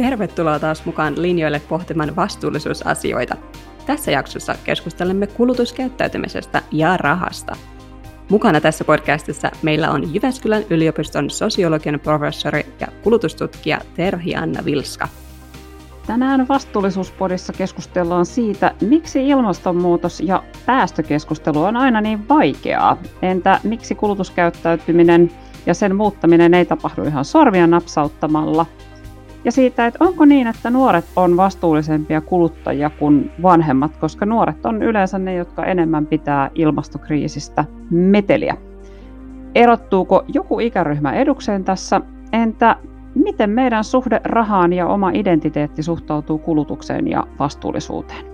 Tervetuloa taas mukaan linjoille pohtimaan vastuullisuusasioita. Tässä jaksossa keskustelemme kulutuskäyttäytymisestä ja rahasta. Mukana tässä podcastissa meillä on Jyväskylän yliopiston sosiologian professori ja kulutustutkija Terhi Anna Vilska. Tänään vastuullisuuspodissa keskustellaan siitä, miksi ilmastonmuutos ja päästökeskustelu on aina niin vaikeaa. Entä miksi kulutuskäyttäytyminen ja sen muuttaminen ei tapahdu ihan sorvia napsauttamalla – ja siitä, että onko niin, että nuoret on vastuullisempia kuluttajia kuin vanhemmat, koska nuoret on yleensä ne, jotka enemmän pitää ilmastokriisistä meteliä. Erottuuko joku ikäryhmä edukseen tässä? Entä miten meidän suhde rahaan ja oma identiteetti suhtautuu kulutukseen ja vastuullisuuteen?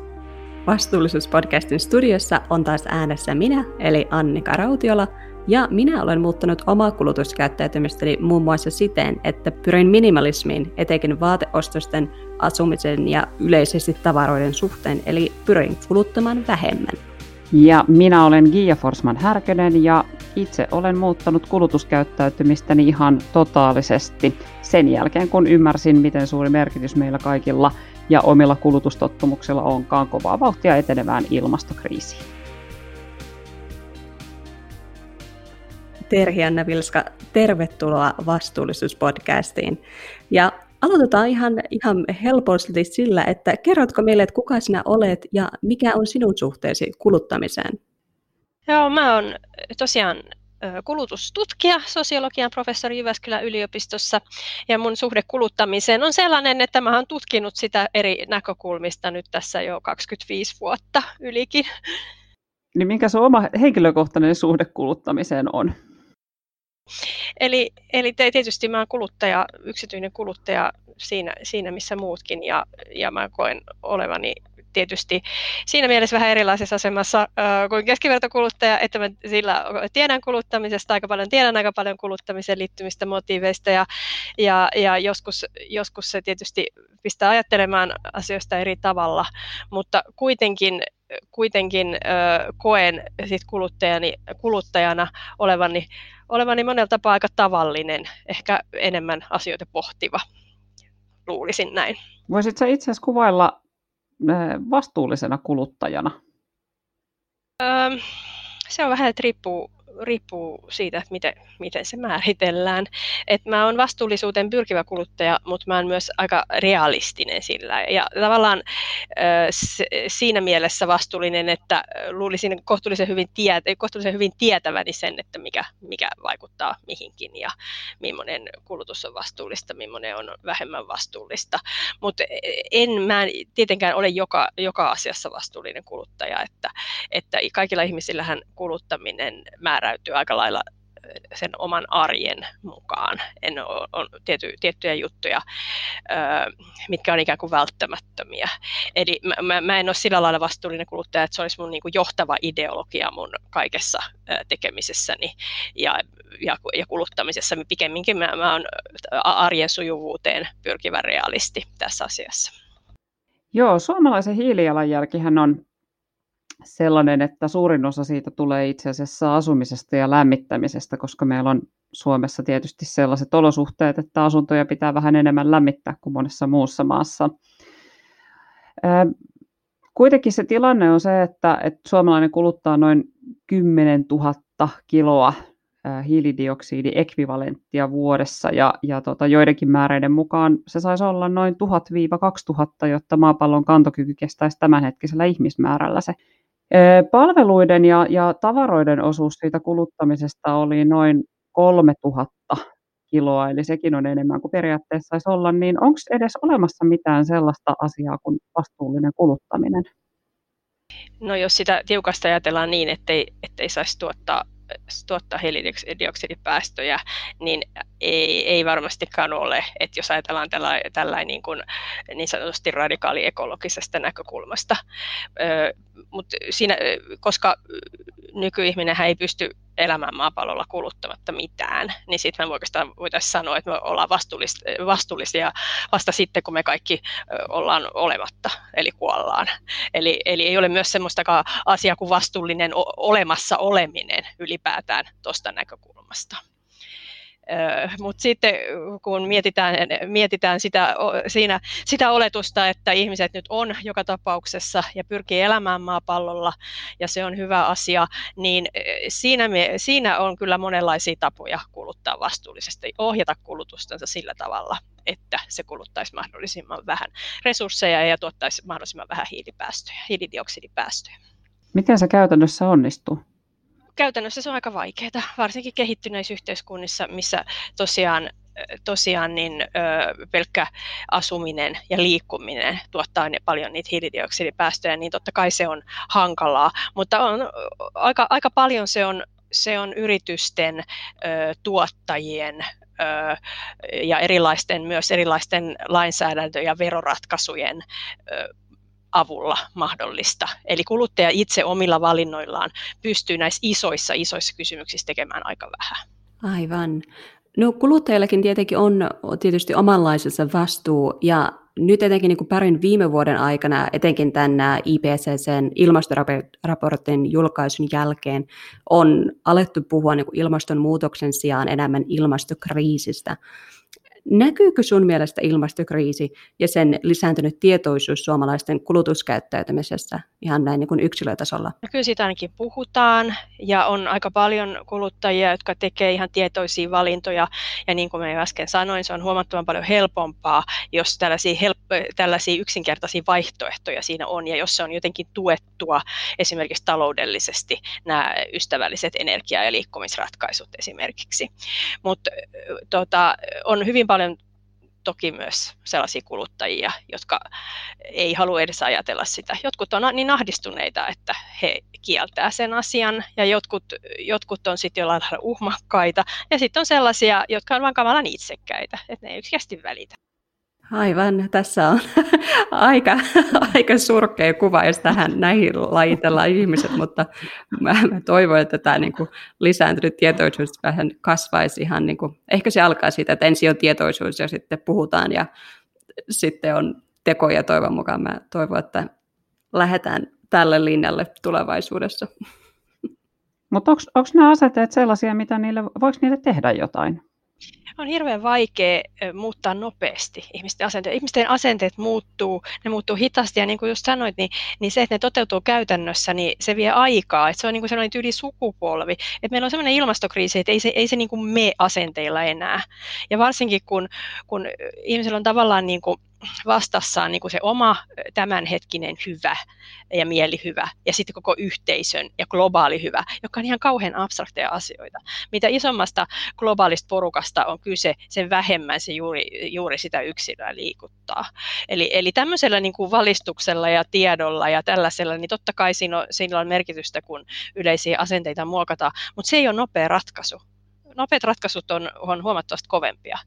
Vastuullisuuspodcastin studiossa on taas äänessä minä, eli Annika Rautiola, ja minä olen muuttanut omaa kulutuskäyttäytymistäni muun muassa siten, että pyrin minimalismiin etenkin vaateostosten, asumisen ja yleisesti tavaroiden suhteen, eli pyrin kuluttamaan vähemmän. Ja minä olen Gia Forsman Härkönen ja itse olen muuttanut kulutuskäyttäytymistäni ihan totaalisesti sen jälkeen, kun ymmärsin, miten suuri merkitys meillä kaikilla ja omilla kulutustottumuksilla onkaan kovaa vauhtia etenevään ilmastokriisiin. Terhi Anna Vilska, tervetuloa vastuullisuuspodcastiin. Ja aloitetaan ihan, ihan helposti sillä, että kerrotko meille, että kuka sinä olet ja mikä on sinun suhteesi kuluttamiseen? Joo, mä oon tosiaan kulutustutkija, sosiologian professori Jyväskylän yliopistossa. Ja mun suhde kuluttamiseen on sellainen, että mä oon tutkinut sitä eri näkökulmista nyt tässä jo 25 vuotta ylikin. Niin minkä sun oma henkilökohtainen suhde kuluttamiseen on? Eli, eli tietysti mä olen kuluttaja, yksityinen kuluttaja siinä, siinä missä muutkin ja, ja mä koen olevani tietysti siinä mielessä vähän erilaisessa asemassa äh, kuin keskivertokuluttaja, että mä sillä tiedän kuluttamisesta aika paljon, tiedän aika paljon kuluttamiseen liittymistä motiiveista ja, ja, ja joskus, joskus se tietysti pistää ajattelemaan asioista eri tavalla, mutta kuitenkin kuitenkin äh, koen sit kuluttajani, kuluttajana olevani olevani monella tapaa aika tavallinen, ehkä enemmän asioita pohtiva, luulisin näin. Voisitko itse asiassa kuvailla vastuullisena kuluttajana? Öö, se on vähän, että riippuu, riippuu siitä, että miten, miten se määritellään. Et mä oon vastuullisuuteen pyrkivä kuluttaja, mutta mä oon myös aika realistinen sillä. Ja tavallaan siinä mielessä vastuullinen, että luulisin kohtuullisen hyvin, tiet, kohtuullisen hyvin tietäväni sen, että mikä, mikä vaikuttaa mihinkin ja millainen kulutus on vastuullista, millainen on vähemmän vastuullista. Mutta en mä en tietenkään ole joka, joka asiassa vastuullinen kuluttaja, että, että kaikilla ihmisillähän kuluttaminen määräytyy aika lailla sen oman arjen mukaan. En ole, on tiety, tiettyjä juttuja, mitkä on ikään kuin välttämättömiä. Eli mä, mä, en ole sillä lailla vastuullinen kuluttaja, että se olisi mun niin kuin johtava ideologia mun kaikessa tekemisessäni ja, ja, ja kuluttamisessa. Pikemminkin mä, mä olen arjen sujuvuuteen pyrkivä realisti tässä asiassa. Joo, suomalaisen hiilijalanjälkihän on sellainen, että suurin osa siitä tulee itse asiassa asumisesta ja lämmittämisestä, koska meillä on Suomessa tietysti sellaiset olosuhteet, että asuntoja pitää vähän enemmän lämmittää kuin monessa muussa maassa. Kuitenkin se tilanne on se, että, että suomalainen kuluttaa noin 10 000 kiloa hiilidioksidiekvivalenttia vuodessa ja, ja tota, joidenkin määreiden mukaan se saisi olla noin 1000-2000, jotta maapallon kantokyky kestäisi tämänhetkisellä ihmismäärällä se Palveluiden ja ja tavaroiden osuus siitä kuluttamisesta oli noin 3000 kiloa, eli sekin on enemmän kuin periaatteessa saisi olla, niin onko edes olemassa mitään sellaista asiaa kuin vastuullinen kuluttaminen? No jos sitä tiukasti ajatellaan niin, ettei, ettei saisi tuottaa tuottaa hiilidioksidipäästöjä, niin ei, ei varmastikaan ole, että jos ajatellaan tällainen tällä niin, kuin, niin sanotusti radikaali ekologisesta näkökulmasta. Mutta siinä, koska nykyihminen ei pysty elämään maapallolla kuluttamatta mitään, niin sitten me oikeastaan voitaisiin sanoa, että me ollaan vastuullisia vasta sitten, kun me kaikki ollaan olematta, eli kuollaan. Eli, eli ei ole myös semmoista asiaa kuin vastuullinen olemassa oleminen ylipäätään tuosta näkökulmasta. Mutta sitten kun mietitään, mietitään sitä, siinä, sitä oletusta, että ihmiset nyt on joka tapauksessa ja pyrkii elämään maapallolla ja se on hyvä asia, niin siinä, me, siinä on kyllä monenlaisia tapoja kuluttaa vastuullisesti, ohjata kulutustansa sillä tavalla, että se kuluttaisi mahdollisimman vähän resursseja ja tuottaisi mahdollisimman vähän hiilipäästöjä, hiilidioksidipäästöjä. Miten se käytännössä onnistuu? Käytännössä se on aika vaikeaa, varsinkin kehittyneissä yhteiskunnissa, missä tosiaan tosiaan niin ö, pelkkä asuminen ja liikkuminen tuottaa ne paljon niitä hiilidioksidipäästöjä, niin totta kai se on hankalaa, mutta on, aika, aika paljon se on, se on yritysten, ö, tuottajien ja erilaisten, myös erilaisten lainsäädäntö- ja veroratkaisujen avulla mahdollista. Eli kuluttaja itse omilla valinnoillaan pystyy näissä isoissa, isoissa kysymyksissä tekemään aika vähän. Aivan. No kuluttajillakin tietenkin on tietysti omanlaisensa vastuu ja nyt etenkin niin parin viime vuoden aikana, etenkin tämän IPCCn ilmastoraportin julkaisun jälkeen, on alettu puhua niin kuin ilmastonmuutoksen sijaan enemmän ilmastokriisistä. Näkyykö sun mielestä ilmastokriisi ja sen lisääntynyt tietoisuus suomalaisten kulutuskäyttäytymisessä ihan näin niin kuin yksilötasolla? No kyllä siitä ainakin puhutaan ja on aika paljon kuluttajia, jotka tekee ihan tietoisia valintoja ja niin kuin mä äsken sanoin, se on huomattavan paljon helpompaa, jos tällaisia, help- tällaisia yksinkertaisia vaihtoehtoja siinä on ja jos se on jotenkin tuettua esimerkiksi taloudellisesti nämä ystävälliset energia- ja liikkumisratkaisut esimerkiksi. Mutta tota, on hyvin paljon paljon toki myös sellaisia kuluttajia, jotka ei halua edes ajatella sitä. Jotkut on niin ahdistuneita, että he kieltää sen asian, ja jotkut, jotkut on sitten jollain lailla uhmakkaita, ja sitten on sellaisia, jotka on vain kamalan itsekkäitä, että ne ei yksinkertaisesti välitä. Aivan, tässä on aika, aika surkea kuva, jos tähän näihin lajitellaan ihmiset, mutta mä, mä toivon, että tämä niin kuin lisääntynyt tietoisuus vähän kasvaisi ihan, niin kuin, ehkä se alkaa siitä, että ensin on tietoisuus ja sitten puhutaan ja sitten on tekoja toivon mukaan. Mä toivon, että lähdetään tälle linjalle tulevaisuudessa. Mutta onko nämä asenteet sellaisia, mitä niille, voiko niille tehdä jotain? On hirveän vaikea muuttaa nopeasti ihmisten asenteet. Ihmisten asenteet muuttuu, ne muuttuu hitaasti ja niin kuin just sanoit, niin, niin se, että ne toteutuu käytännössä, niin se vie aikaa. Että se on niin kuin sellainen yli sukupolvi. Että meillä on sellainen ilmastokriisi, että ei se, ei se niin kuin me asenteilla enää. Ja varsinkin kun, kun ihmisellä on tavallaan niin kuin vastassaan niin kuin se oma tämänhetkinen hyvä ja mielihyvä ja sitten koko yhteisön ja globaali hyvä, joka on ihan kauhean abstrakteja asioita. Mitä isommasta globaalista porukasta on kyse, sen vähemmän se juuri, juuri sitä yksilöä liikuttaa. Eli, eli tämmöisellä niin kuin valistuksella ja tiedolla ja tällaisella, niin totta kai siinä on, siinä on merkitystä, kun yleisiä asenteita muokataan, mutta se ei ole nopea ratkaisu. Nopeat ratkaisut on, on huomattavasti kovempia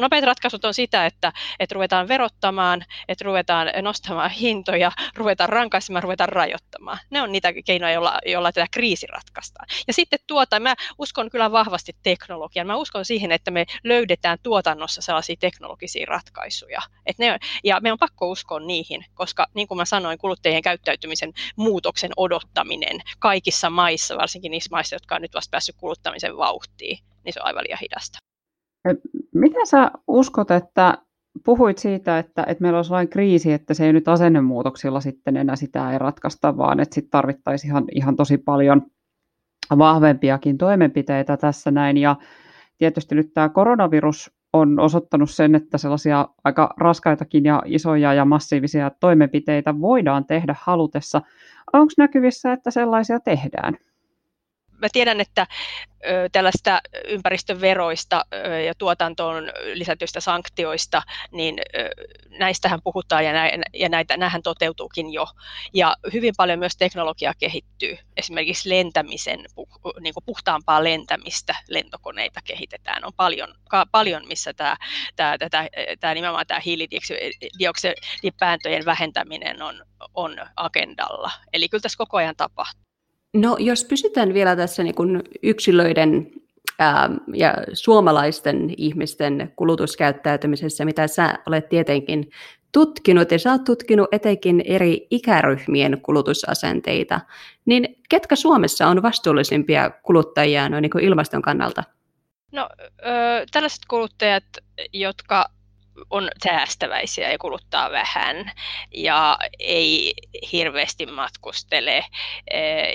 nopeat ratkaisut on sitä, että, että ruvetaan verottamaan, että ruvetaan nostamaan hintoja, ruvetaan rankaisemaan, ruvetaan rajoittamaan. Ne on niitä keinoja, joilla, joilla tätä kriisi ratkaistaan. Ja sitten tuota, mä uskon kyllä vahvasti teknologiaan. Mä uskon siihen, että me löydetään tuotannossa sellaisia teknologisia ratkaisuja. Et ne, ja me on pakko uskoa niihin, koska niin kuin mä sanoin, kuluttajien käyttäytymisen muutoksen odottaminen kaikissa maissa, varsinkin niissä maissa, jotka on nyt vasta päässyt kuluttamisen vauhtiin, niin se on aivan liian hidasta. Mitä sä uskot, että puhuit siitä, että, että meillä on sellainen kriisi, että se ei nyt asennemuutoksilla sitten enää sitä ei ratkaista, vaan että sitten tarvittaisiin ihan, ihan tosi paljon vahvempiakin toimenpiteitä tässä näin. Ja tietysti nyt tämä koronavirus on osoittanut sen, että sellaisia aika raskaitakin ja isoja ja massiivisia toimenpiteitä voidaan tehdä halutessa. Onko näkyvissä, että sellaisia tehdään? Mä tiedän, että tällaista ympäristöveroista ja tuotantoon lisätyistä sanktioista, niin näistähän puhutaan ja, nä, ja näitä, nämähän toteutuukin jo. Ja hyvin paljon myös teknologia kehittyy. Esimerkiksi lentämisen, niin kuin puhtaampaa lentämistä, lentokoneita kehitetään. On paljon, paljon missä tämä, tämä, tämä, tämä nimenomaan tämä hiilidioksidipäästöjen vähentäminen on, on agendalla. Eli kyllä tässä koko ajan tapahtuu. No jos pysytään vielä tässä niin kuin yksilöiden ää, ja suomalaisten ihmisten kulutuskäyttäytymisessä, mitä sä olet tietenkin tutkinut, ja sä oot tutkinut etenkin eri ikäryhmien kulutusasenteita, niin ketkä Suomessa on vastuullisimpia kuluttajia noin niin kuin ilmaston kannalta? No, ö, tällaiset kuluttajat, jotka on säästäväisiä ja kuluttaa vähän ja ei hirveästi matkustele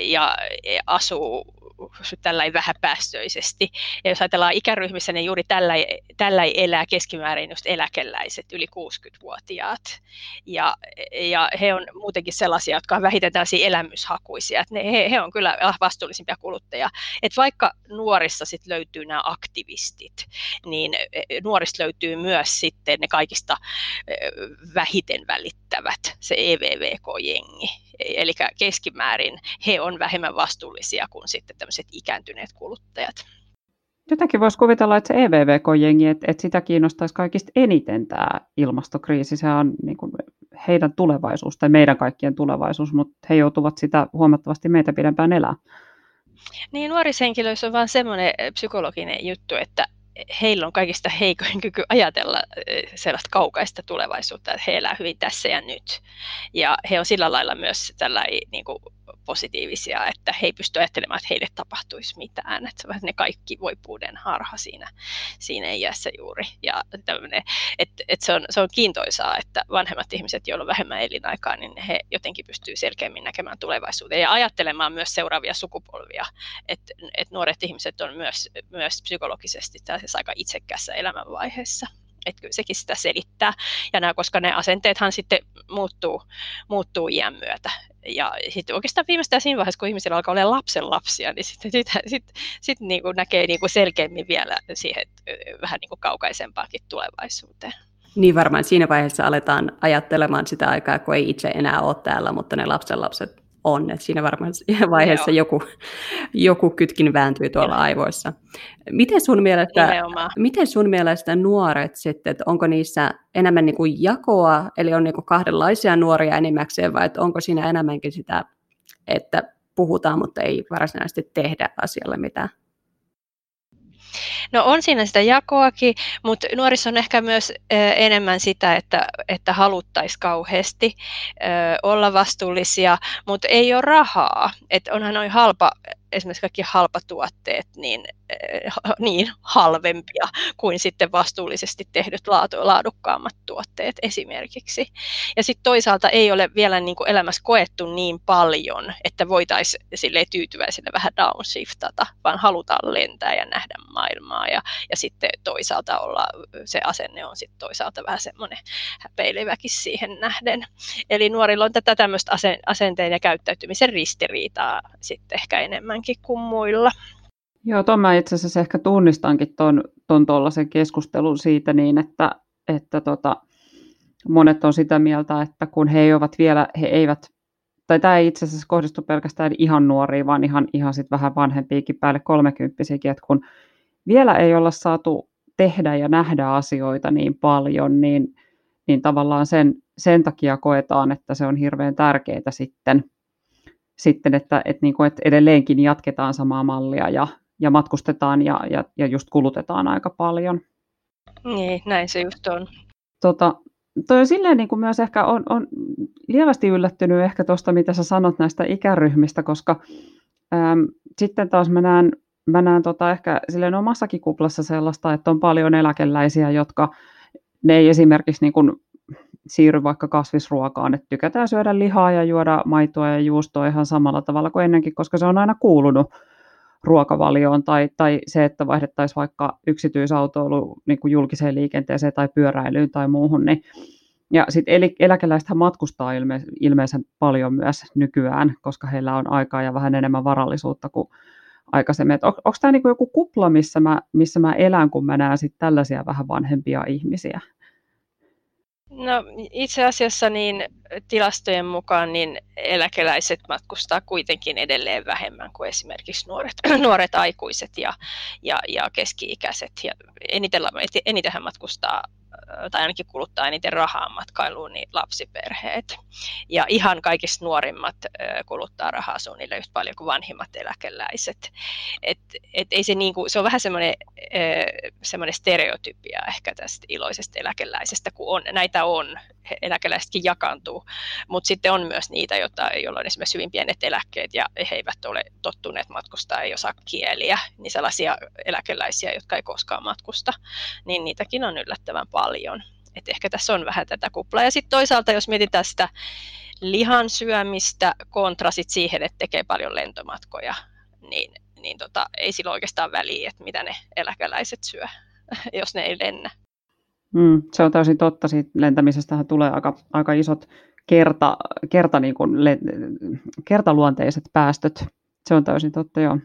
ja asuu tällä vähäpäästöisesti. Ja jos ajatellaan ikäryhmissä, niin juuri tällä, tällä elää keskimäärin just eläkeläiset, yli 60-vuotiaat. Ja, ja he on muutenkin sellaisia, jotka on vähiten tällaisia elämyshakuisia. Että ne, he, he on kyllä vastuullisimpia kuluttajia. Et vaikka nuorissa sit löytyy nämä aktivistit, niin nuorista löytyy myös sitten ne kaikista vähiten välittävät, se EVVK-jengi. Eli keskimäärin he on vähemmän vastuullisia kuin sitten tämmöiset ikääntyneet kuluttajat. Jotenkin voisi kuvitella, että se EVVK-jengi, että, että sitä kiinnostaisi kaikista eniten tämä ilmastokriisi. Se on niin kuin heidän tulevaisuus tai meidän kaikkien tulevaisuus, mutta he joutuvat sitä huomattavasti meitä pidempään elää. Niin nuorishenkilöissä on vain semmoinen psykologinen juttu, että heillä on kaikista heikoin kyky ajatella sellaista kaukaista tulevaisuutta, että he elää hyvin tässä ja nyt. Ja he on sillä lailla myös tällä niin kuin positiivisia, että he ei pysty ajattelemaan, että heille tapahtuisi mitään. Että ne kaikki voipuuden harha siinä, siinä iässä juuri. Ja että, että se, on, se on kiintoisaa, että vanhemmat ihmiset, joilla on vähemmän elinaikaa, niin he jotenkin pystyy selkeämmin näkemään tulevaisuuteen ja ajattelemaan myös seuraavia sukupolvia. Että, että nuoret ihmiset on myös, myös psykologisesti aika itsekässä elämänvaiheessa että kyllä sekin sitä selittää. Ja nämä, koska ne asenteethan sitten muuttuu, muuttuu iän myötä. Ja sitten oikeastaan viimeistään siinä vaiheessa, kun ihmisillä alkaa olla lapsen lapsia, niin sitten sit, sit, sit niin kuin näkee niin kuin selkeämmin vielä siihen vähän niin kuin kaukaisempaakin tulevaisuuteen. Niin varmaan siinä vaiheessa aletaan ajattelemaan sitä aikaa, kun ei itse enää ole täällä, mutta ne lapsenlapset on. Et siinä varmaan vaiheessa joku, joku kytkin vääntyy tuolla Joo. aivoissa. Miten sun, mielestä, miten sun mielestä nuoret sitten, että onko niissä enemmän niin kuin jakoa, eli on niin kuin kahdenlaisia nuoria enimmäkseen, vai että onko siinä enemmänkin sitä, että puhutaan, mutta ei varsinaisesti tehdä asialle mitään? No on siinä sitä jakoakin, mutta nuorissa on ehkä myös enemmän sitä, että, että haluttaisiin kauheasti olla vastuullisia, mutta ei ole rahaa. Et onhan noin halpa esimerkiksi kaikki halpatuotteet niin, eh, niin halvempia kuin sitten vastuullisesti tehdyt laatu, laadukkaammat tuotteet esimerkiksi. Ja sitten toisaalta ei ole vielä niin kuin elämässä koettu niin paljon, että voitaisiin tyytyväisenä vähän downshiftata, vaan halutaan lentää ja nähdä maailmaa ja, ja sitten toisaalta olla, se asenne on sitten toisaalta vähän semmoinen häpeileväkin siihen nähden. Eli nuorilla on tätä tämmöistä asenteen ja käyttäytymisen ristiriitaa sitten ehkä enemmän enemmänkin kuin muilla. Joo, tuon mä itse asiassa ehkä tunnistankin tuon, tuollaisen keskustelun siitä niin, että, että tota, monet on sitä mieltä, että kun he ovat vielä, he eivät, tai tämä ei itse asiassa kohdistu pelkästään ihan nuoriin, vaan ihan, ihan sit vähän vanhempiikin päälle kolmekymppisiäkin, että kun vielä ei olla saatu tehdä ja nähdä asioita niin paljon, niin, niin tavallaan sen, sen takia koetaan, että se on hirveän tärkeää sitten – sitten, että, että, niin kuin, että edelleenkin jatketaan samaa mallia ja, ja matkustetaan ja, ja, ja just kulutetaan aika paljon. Niin, näin se just on. Tota, toi on silleen niin kuin myös ehkä on, on lievästi yllättynyt ehkä tuosta, mitä sä sanot näistä ikäryhmistä, koska äm, sitten taas mä näen, mä näen tota ehkä silleen omassakin kuplassa sellaista, että on paljon eläkeläisiä, jotka ne ei esimerkiksi niin kuin siirry vaikka kasvisruokaan, että tykätään syödä lihaa ja juoda maitoa ja juustoa ihan samalla tavalla kuin ennenkin, koska se on aina kuulunut ruokavalioon tai, tai se, että vaihdettaisiin vaikka yksityisautoilu niin kuin julkiseen liikenteeseen tai pyöräilyyn tai muuhun, niin ja sitten eläkeläiset matkustaa ilme, ilmeisen paljon myös nykyään, koska heillä on aikaa ja vähän enemmän varallisuutta kuin aikaisemmin. on, onko tämä niinku joku kupla, missä mä, missä mä elän, kun mä näen sit tällaisia vähän vanhempia ihmisiä? No itse asiassa niin tilastojen mukaan niin eläkeläiset matkustaa kuitenkin edelleen vähemmän kuin esimerkiksi nuoret, nuoret aikuiset ja, ja, ja keski-ikäiset. Ja eniten, eniten matkustaa tai ainakin kuluttaa eniten rahaa matkailuun, niin lapsiperheet. Ja ihan kaikista nuorimmat kuluttaa rahaa suunnilleen yhtä paljon kuin vanhimmat eläkeläiset. Et, et ei se, niinku, se on vähän semmoinen, semmoinen stereotypia ehkä tästä iloisesta eläkeläisestä, kun on, näitä on, eläkeläisetkin jakaantuu, mutta sitten on myös niitä, joita, joilla on esimerkiksi hyvin pienet eläkkeet ja he eivät ole tottuneet matkustaa, ei osaa kieliä, niin sellaisia eläkeläisiä, jotka ei koskaan matkusta, niin niitäkin on yllättävän paljon. Et ehkä tässä on vähän tätä kuplaa. Ja sitten toisaalta, jos mietitään sitä lihan syömistä kontra sit siihen, että tekee paljon lentomatkoja, niin, niin tota, ei sillä oikeastaan väliä, että mitä ne eläkeläiset syö, jos ne ei lennä. Mm, se on täysin totta. Siitä lentämisestähän tulee aika, aika isot kerta, kerta niin kuin le, kertaluonteiset päästöt. Se on täysin totta, joo.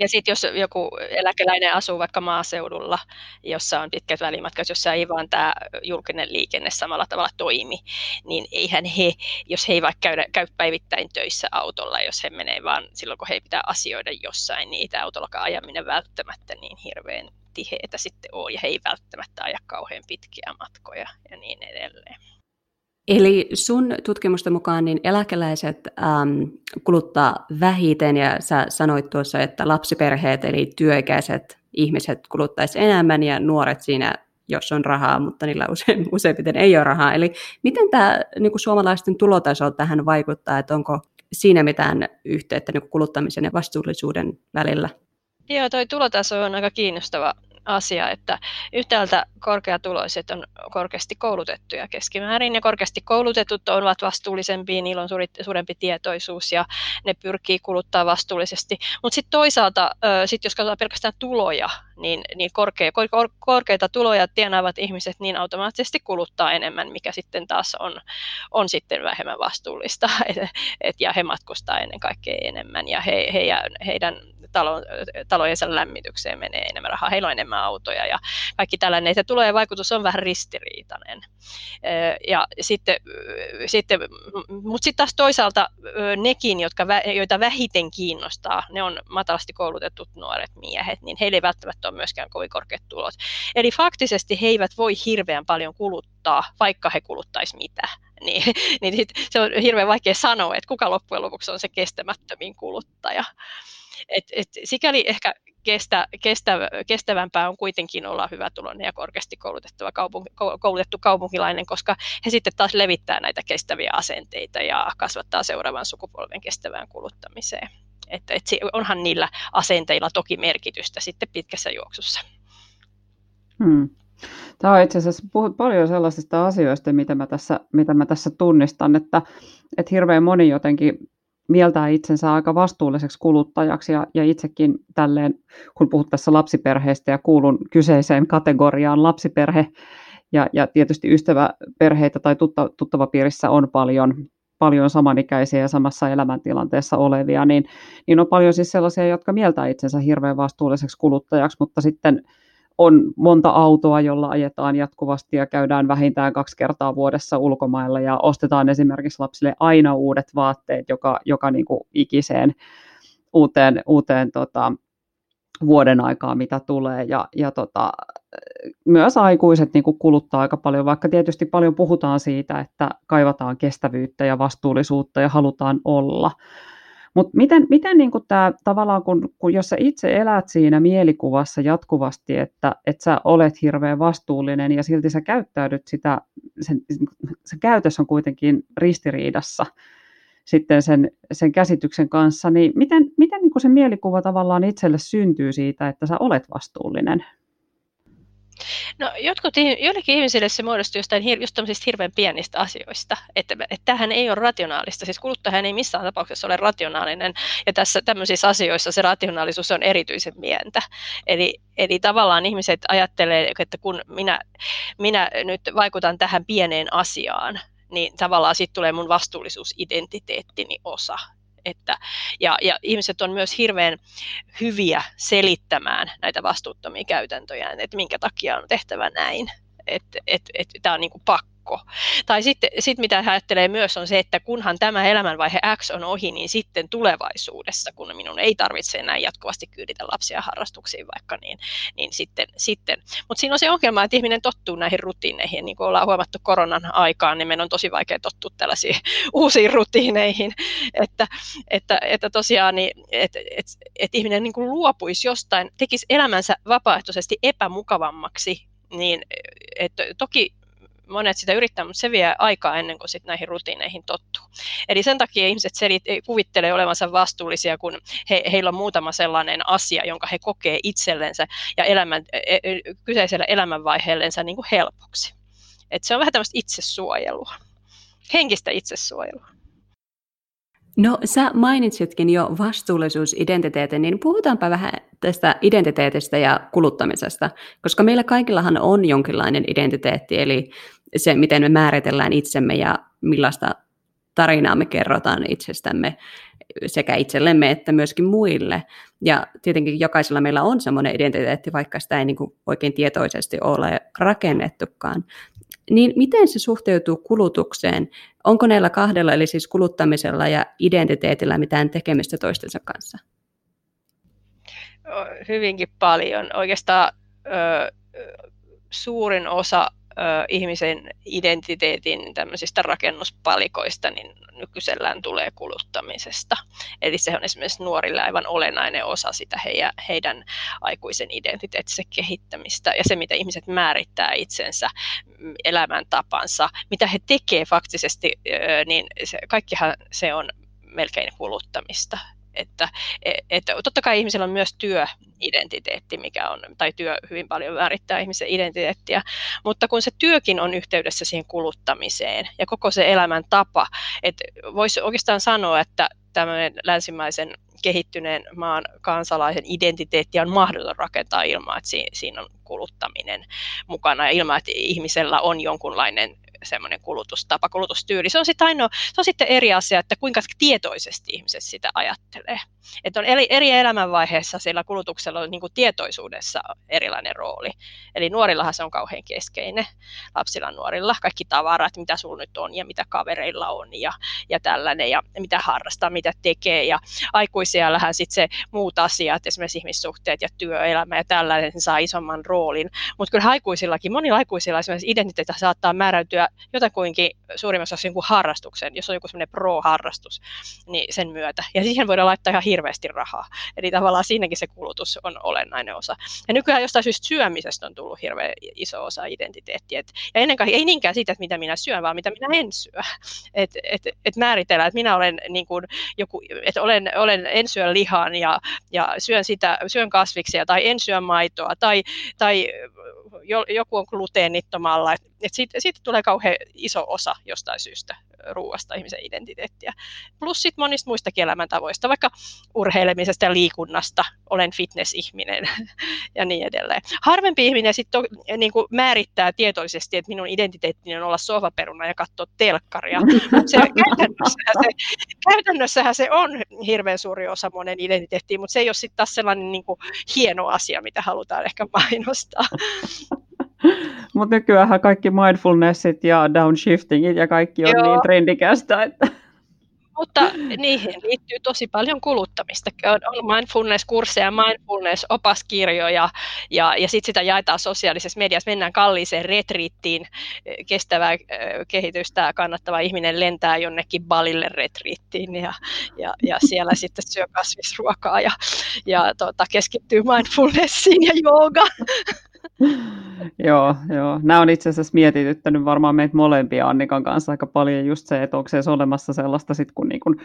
Ja sitten jos joku eläkeläinen asuu vaikka maaseudulla, jossa on pitkät välimatkat, jossa ei vaan tämä julkinen liikenne samalla tavalla toimi, niin eihän he, jos he ei vaikka käy, käy päivittäin töissä autolla, jos he menee vaan silloin, kun he pitää asioida jossain, niin tämä autollakaan ajaminen välttämättä niin hirveän tiheitä sitten ole, ja he ei välttämättä aja kauhean pitkiä matkoja ja niin edelleen. Eli sun tutkimusten mukaan niin eläkeläiset äm, kuluttaa vähiten ja sä sanoit tuossa, että lapsiperheet eli työikäiset ihmiset kuluttaisi enemmän ja nuoret siinä, jos on rahaa, mutta niillä usein, useimmiten ei ole rahaa. Eli miten tämä niin suomalaisten tulotaso tähän vaikuttaa, että onko siinä mitään yhteyttä niin kuluttamisen ja vastuullisuuden välillä? Joo, toi tulotaso on aika kiinnostava asia, että yhtäältä korkeatuloiset on korkeasti koulutettuja keskimäärin ja korkeasti koulutetut ovat vastuullisempia, niillä on suurempi tietoisuus ja ne pyrkii kuluttaa vastuullisesti. Mutta sitten toisaalta, sit jos katsotaan pelkästään tuloja, niin, niin korkea, kor, korkeita tuloja tienaavat ihmiset niin automaattisesti kuluttaa enemmän, mikä sitten taas on, on sitten vähemmän vastuullista. Et, et, ja he matkustaa ennen kaikkea enemmän ja he, he, heidän talo, talojensa lämmitykseen menee enemmän rahaa, heillä on enemmän autoja ja kaikki tällainen. Ja tulojen vaikutus on vähän ristiriitainen. Ja sitten, sitten, mutta sitten taas toisaalta nekin, jotka, joita vähiten kiinnostaa, ne on matalasti koulutetut nuoret miehet, niin heillä ei välttämättä ole myöskään kovin korkeat tulot. Eli faktisesti he eivät voi hirveän paljon kuluttaa, vaikka he kuluttaisi mitä. Niin, niin sit se on hirveän vaikea sanoa, että kuka loppujen lopuksi on se kestämättömin kuluttaja. Et, et sikäli ehkä kestä, kestä, kestävämpää on kuitenkin olla hyvä tulonen ja korkeasti koulutettu, kaupunki, koulutettu kaupunkilainen, koska he sitten taas levittää näitä kestäviä asenteita ja kasvattaa seuraavan sukupolven kestävään kuluttamiseen. Että, et onhan niillä asenteilla toki merkitystä sitten pitkässä juoksussa. Hmm. Tämä on itse asiassa puhut paljon sellaisista asioista, mitä mä tässä, mitä mä tässä tunnistan, että, että hirveän moni jotenkin mieltää itsensä aika vastuulliseksi kuluttajaksi ja, ja itsekin tälleen, kun puhut tässä lapsiperheistä ja kuulun kyseiseen kategoriaan lapsiperhe ja, ja tietysti ystäväperheitä tai tutta, tuttavapiirissä on paljon, paljon samanikäisiä ja samassa elämäntilanteessa olevia, niin, niin on paljon siis sellaisia, jotka mieltää itsensä hirveän vastuulliseksi kuluttajaksi, mutta sitten on monta autoa, jolla ajetaan jatkuvasti ja käydään vähintään kaksi kertaa vuodessa ulkomailla ja ostetaan esimerkiksi lapsille aina uudet vaatteet joka, joka niin kuin ikiseen uuteen, uuteen tota, vuoden aikaa, mitä tulee. Ja, ja tota, myös aikuiset niin kuin kuluttaa aika paljon, vaikka tietysti paljon puhutaan siitä, että kaivataan kestävyyttä ja vastuullisuutta ja halutaan olla. Mutta miten, miten niin tämä tavallaan, kun, kun jos sä itse elät siinä mielikuvassa jatkuvasti, että, että sä olet hirveän vastuullinen ja silti sä käyttäydyt sitä, sen, se käytös on kuitenkin ristiriidassa sitten sen, sen käsityksen kanssa, niin miten, miten niin se mielikuva tavallaan itselle syntyy siitä, että sä olet vastuullinen? No jotkut, joillekin ihmisille se muodostuu jostain just hirveän pienistä asioista, että, että tämähän ei ole rationaalista, siis kuluttajahan ei missään tapauksessa ole rationaalinen, ja tässä tämmöisissä asioissa se rationaalisuus on erityisen mientä. Eli, eli tavallaan ihmiset ajattelee, että kun minä, minä nyt vaikutan tähän pieneen asiaan, niin tavallaan siitä tulee mun vastuullisuusidentiteettini osa. Että, ja, ja ihmiset on myös hirveän hyviä selittämään näitä vastuuttomia käytäntöjä, että minkä takia on tehtävä näin. että et, et, tämä on niin kuin pakko pakko. Tai sitten sit mitä hän ajattelee myös on se, että kunhan tämä elämänvaihe X on ohi, niin sitten tulevaisuudessa, kun minun ei tarvitse enää jatkuvasti kyyditä lapsia harrastuksiin vaikka, niin, niin sitten. sitten. Mutta siinä on se ongelma, että ihminen tottuu näihin rutiineihin. Niin kuin ollaan huomattu koronan aikaan, niin meidän on tosi vaikea tottua tällaisiin uusiin rutiineihin. Että, että, että tosiaan, niin, että, että, että ihminen niin kuin luopuisi jostain, tekisi elämänsä vapaaehtoisesti epämukavammaksi, niin että toki monet sitä yrittää, mutta se vie aikaa ennen kuin sit näihin rutiineihin tottuu. Eli sen takia ihmiset selit, kuvittelee olevansa vastuullisia, kun he, heillä on muutama sellainen asia, jonka he kokee itsellensä ja elämän, e, e, kyseisellä elämänvaiheellensa niin kuin helpoksi. Et se on vähän tämmöistä itsesuojelua, henkistä itsesuojelua. No sä mainitsitkin jo vastuullisuusidentiteetin, niin puhutaanpa vähän tästä identiteetistä ja kuluttamisesta, koska meillä kaikillahan on jonkinlainen identiteetti, eli se, miten me määritellään itsemme ja millaista tarinaa me kerrotaan itsestämme sekä itsellemme että myöskin muille. Ja tietenkin jokaisella meillä on semmoinen identiteetti, vaikka sitä ei niin kuin oikein tietoisesti ole rakennettukaan. Niin miten se suhteutuu kulutukseen? Onko näillä kahdella, eli siis kuluttamisella ja identiteetillä mitään tekemistä toistensa kanssa? Hyvinkin paljon. Oikeastaan ö, suurin osa ihmisen identiteetin tämmöisistä rakennuspalikoista niin nykyisellään tulee kuluttamisesta. Eli se on esimerkiksi nuorille aivan olennainen osa sitä heidän, heidän aikuisen identiteettinsä kehittämistä ja se, mitä ihmiset määrittää itsensä, mm, elämäntapansa, mitä he tekevät faktisesti, niin se, kaikkihan se on melkein kuluttamista että, e, että totta kai ihmisellä on myös työidentiteetti, mikä on, tai työ hyvin paljon määrittää ihmisen identiteettiä, mutta kun se työkin on yhteydessä siihen kuluttamiseen ja koko se elämäntapa, että voisi oikeastaan sanoa, että tämmöinen länsimaisen kehittyneen maan kansalaisen identiteetti on mahdoton rakentaa ilman, että siinä on kuluttaminen mukana ja ilman, että ihmisellä on jonkunlainen semmoinen kulutustapa, kulutustyyli. Se on sitten ainoa, se on sitten eri asia, että kuinka tietoisesti ihmiset sitä ajattelee. Että on eri, eri elämänvaiheessa sillä kulutuksella on niin kuin tietoisuudessa erilainen rooli. Eli nuorillahan se on kauhean keskeinen, lapsilla nuorilla, kaikki tavarat, mitä sulla nyt on ja mitä kavereilla on ja, ja tällainen ja mitä harrastaa, mitä tekee. Ja aikuisiellähän sitten se muut asiat, esimerkiksi ihmissuhteet ja työelämä ja tällainen saa isomman roolin. Mutta kyllä aikuisillakin, monilla aikuisilla esimerkiksi identiteetti saattaa määräytyä jotakuinkin suurimmassa osassa kuin harrastuksen, jos on joku semmoinen pro-harrastus, niin sen myötä. Ja siihen voidaan laittaa ihan hirveästi rahaa. Eli tavallaan siinäkin se kulutus on olennainen osa. Ja nykyään jostain syystä syömisestä on tullut hirveän iso osa identiteettiä. Et, ja ennen kaikkea ei niinkään siitä, että mitä minä syön, vaan mitä minä en syö. Et, et, et määritellä, että minä olen niin kuin joku, että olen, olen, en syö lihan ja, ja syön, sitä, syön kasviksia tai en syö maitoa tai, tai joku on gluteenittomalla. Et siitä, siitä tulee kauhean iso osa jostain syystä ruoasta ihmisen identiteettiä. Plus sitten monista muistakin elämäntavoista, vaikka urheilemisesta ja liikunnasta, olen fitness-ihminen ja niin edelleen. Harvempi ihminen sitten niin määrittää tietoisesti, että minun identiteettini on olla sohvaperuna ja katsoa telkkaria. se, käytännössähän, se, käytännössähän se on hirveän suuri osa monen identiteettiin, mutta se ei ole sitten taas sellainen niin kuin hieno asia, mitä halutaan ehkä mainostaa. Mutta nykyään kaikki mindfulnessit ja downshiftingit ja kaikki on niin Joo. niin trendikästä, että mutta niihin liittyy tosi paljon kuluttamista. On mindfulness-kursseja, mindfulness-opaskirjoja ja, ja sitten sitä jaetaan sosiaalisessa mediassa. Mennään kalliiseen retriittiin, kestävää kehitystä kannattava ihminen lentää jonnekin Balille retriittiin ja, ja, ja siellä sitten syö kasvisruokaa ja, ja tota, keskittyy mindfulnessiin ja joogaan. Joo, joo. Nämä on itse asiassa mietityttänyt varmaan meitä molempia Annikan kanssa aika paljon just se, että onko se olemassa sellaista sit kun niin kun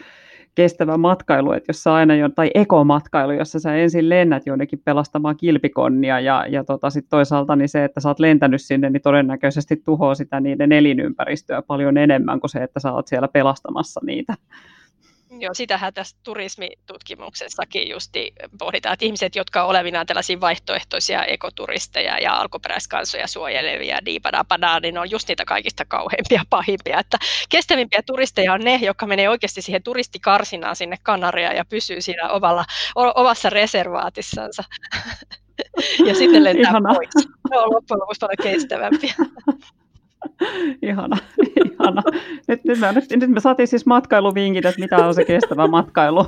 kestävä matkailu, että jos sä aina jo, tai ekomatkailu, jossa sä ensin lennät jonnekin pelastamaan kilpikonnia ja, ja tota sit toisaalta niin se, että sä oot lentänyt sinne, niin todennäköisesti tuhoaa sitä niiden elinympäristöä paljon enemmän kuin se, että sä oot siellä pelastamassa niitä. Joo, sitähän tässä turismitutkimuksessakin justi pohditaan, että ihmiset, jotka olevinaan tällaisia vaihtoehtoisia ekoturisteja ja alkuperäiskansoja suojelevia, diipadapadaa, niin on just niitä kaikista kauheimpia, pahimpia. Että kestävimpiä turisteja on ne, jotka menee oikeasti siihen turistikarsinaan sinne Kanaria ja pysyy siinä ovalla, ovassa reservaatissansa. ja sitten lentää Ihana. pois. Ne on loppujen lopuksi paljon kestävämpiä. ihana, ihana. Nyt, nyt, me, nyt, nyt me saatiin siis matkailuvinkit, että mitä on se kestävä matkailu.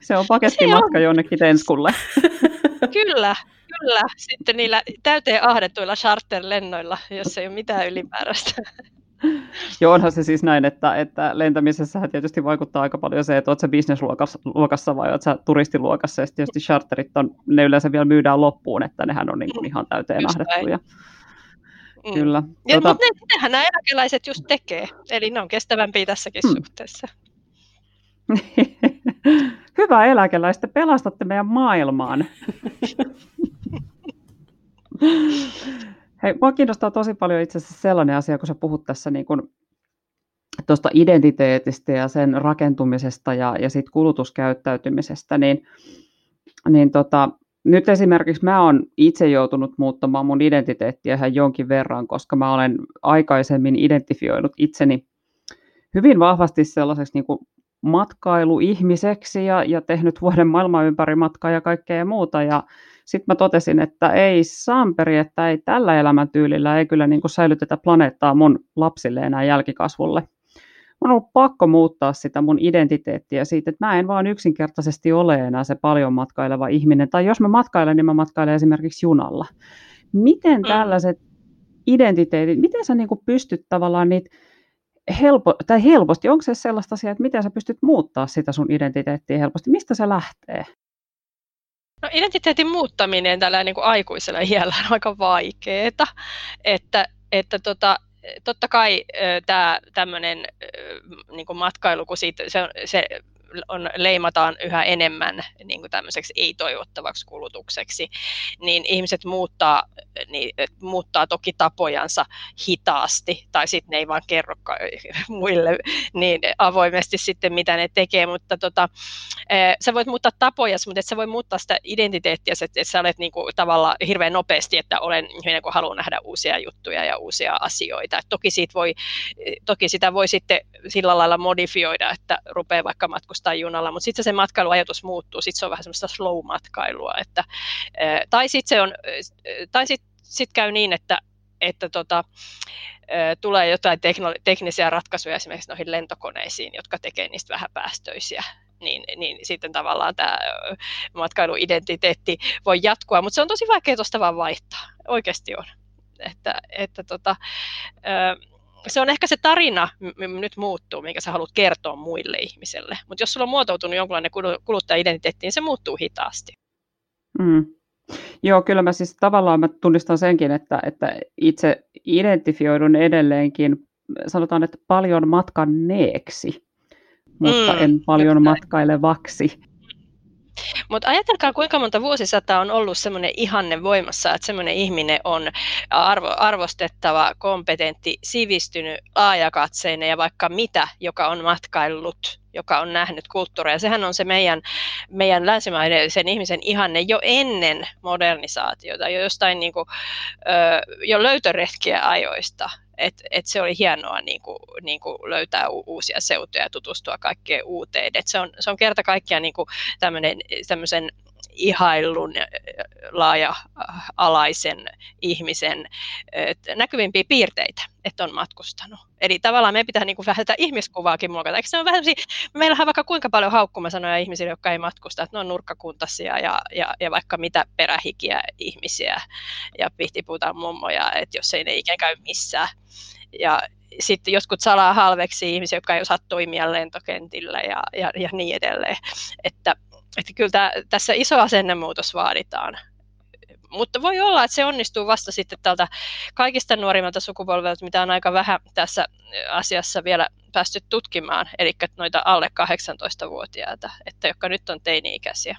Se on pakettimatka jonnekin Tenskulle. Kyllä, kyllä. Sitten niillä täyteen ahdettuilla charter-lennoilla, jos ei ole mitään ylimääräistä. Joo, onhan se siis näin, että, että lentämisessä tietysti vaikuttaa aika paljon se, että oletko sä bisnesluokassa vai oletko sä turistiluokassa, ja tietysti charterit on, ne yleensä vielä myydään loppuun, että nehän on niin kuin ihan täyteen just ahdettuja. Mm. Kyllä. Ja, tuota... Mutta ne, nehän nämä eläkeläiset just tekee, eli ne on kestävämpiä tässäkin hmm. suhteessa. Hyvä eläkeläistä, pelastatte meidän maailmaan. Hei, mua kiinnostaa tosi paljon itse asiassa sellainen asia, kun sä puhut tässä niin kuin tuosta identiteetistä ja sen rakentumisesta ja, ja sit kulutuskäyttäytymisestä, niin, niin tota, nyt esimerkiksi mä oon itse joutunut muuttamaan mun identiteettiä ihan jonkin verran, koska mä olen aikaisemmin identifioinut itseni hyvin vahvasti sellaiseksi niin kuin matkailuihmiseksi ja, ja tehnyt vuoden maailman ympäri matkaa ja kaikkea muuta. Ja sitten mä totesin, että ei Samperi, että ei tällä elämäntyylillä ei kyllä niin kuin säilytetä planeettaa mun lapsille enää jälkikasvulle. Mun on ollut pakko muuttaa sitä mun identiteettiä siitä, että mä en vaan yksinkertaisesti ole enää se paljon matkaileva ihminen. Tai jos mä matkailen, niin mä matkailen esimerkiksi junalla. Miten mm. tällaiset identiteetit, miten sä niin pystyt tavallaan niitä helpo, tai helposti, onko se sellaista asiaa, että miten sä pystyt muuttaa sitä sun identiteettiä helposti? Mistä se lähtee? No identiteetin muuttaminen tällä niin kuin aikuisella iällä on aika vaikeaa, että, että tota, totta kai tämä tämmöinen niin matkailu, kun siitä, se, se on, leimataan yhä enemmän niin kuin tämmöiseksi ei-toivottavaksi kulutukseksi, niin ihmiset muuttaa, niin, muuttaa toki tapojansa hitaasti, tai sitten ne ei vaan kerro muille niin avoimesti sitten, mitä ne tekee, mutta tota, sä voit muuttaa tapoja, mutta et sä voi muuttaa sitä identiteettiä, että sä olet niin kuin, tavallaan hirveän nopeasti, että olen ihminen, kun haluan nähdä uusia juttuja ja uusia asioita. Et toki, siitä voi, toki sitä voi sitten sillä lailla modifioida, että rupeaa vaikka matkustamaan matkustaa junalla, mutta sitten se matkailuajatus muuttuu, sitten se on vähän semmoista slow-matkailua, että, tai sitten se on, tai sitten sit käy niin, että, että tota, tulee jotain teknisiä ratkaisuja esimerkiksi noihin lentokoneisiin, jotka tekee niistä vähän päästöisiä, niin, niin sitten tavallaan tämä matkailuidentiteetti voi jatkua, mutta se on tosi vaikea tuosta vaan vaihtaa, oikeasti on. Että, että tota, se on ehkä se tarina nyt muuttuu, minkä sä haluat kertoa muille ihmisille. Mutta jos sulla on muotoutunut jonkinlainen kuluttaja-identiteetti, niin se muuttuu hitaasti. Mm. Joo, kyllä mä siis tavallaan mä tunnistan senkin, että, että itse identifioidun edelleenkin, sanotaan, että paljon matkanneeksi, mutta mm, en paljon matkailevaksi. Mutta ajatelkaa, kuinka monta vuosisataa on ollut semmoinen ihanne voimassa, että semmoinen ihminen on arvo, arvostettava, kompetentti, sivistynyt, laajakatseinen ja vaikka mitä, joka on matkaillut joka on nähnyt kulttuuria. Sehän on se meidän, meidän länsimaiden sen ihmisen ihanne jo ennen modernisaatiota, jo jostain niin kuin, jo löytöretkiä ajoista. Et, et se oli hienoa niin kuin, niin kuin löytää u- uusia seutuja ja tutustua kaikkeen uuteen. Et se, on, se on kerta kaikkiaan niin tämmöisen ihaillun laaja-alaisen ihmisen näkyvimpiä piirteitä, että on matkustanut. Eli tavallaan meidän pitää niin kuin vähän tätä ihmiskuvaakin muokata. Eikö se on vähän meillähän on vaikka kuinka paljon haukkumasanoja ihmisille, jotka ei matkusta, että ne on nurkkakuntaisia ja, ja, ja vaikka mitä perähikiä ihmisiä ja pihtipuutaan mummoja, että jos ei ne ikään käy missään. Ja sitten jotkut salaa halveksi ihmisiä, jotka ei osaa toimia lentokentillä ja, ja, ja niin edelleen. Että että kyllä tämä, tässä iso asennemuutos vaaditaan. Mutta voi olla, että se onnistuu vasta sitten tältä kaikista nuorimmalta sukupolvelta, mitä on aika vähän tässä asiassa vielä päästy tutkimaan, eli noita alle 18-vuotiaita, että jotka nyt on teini-ikäisiä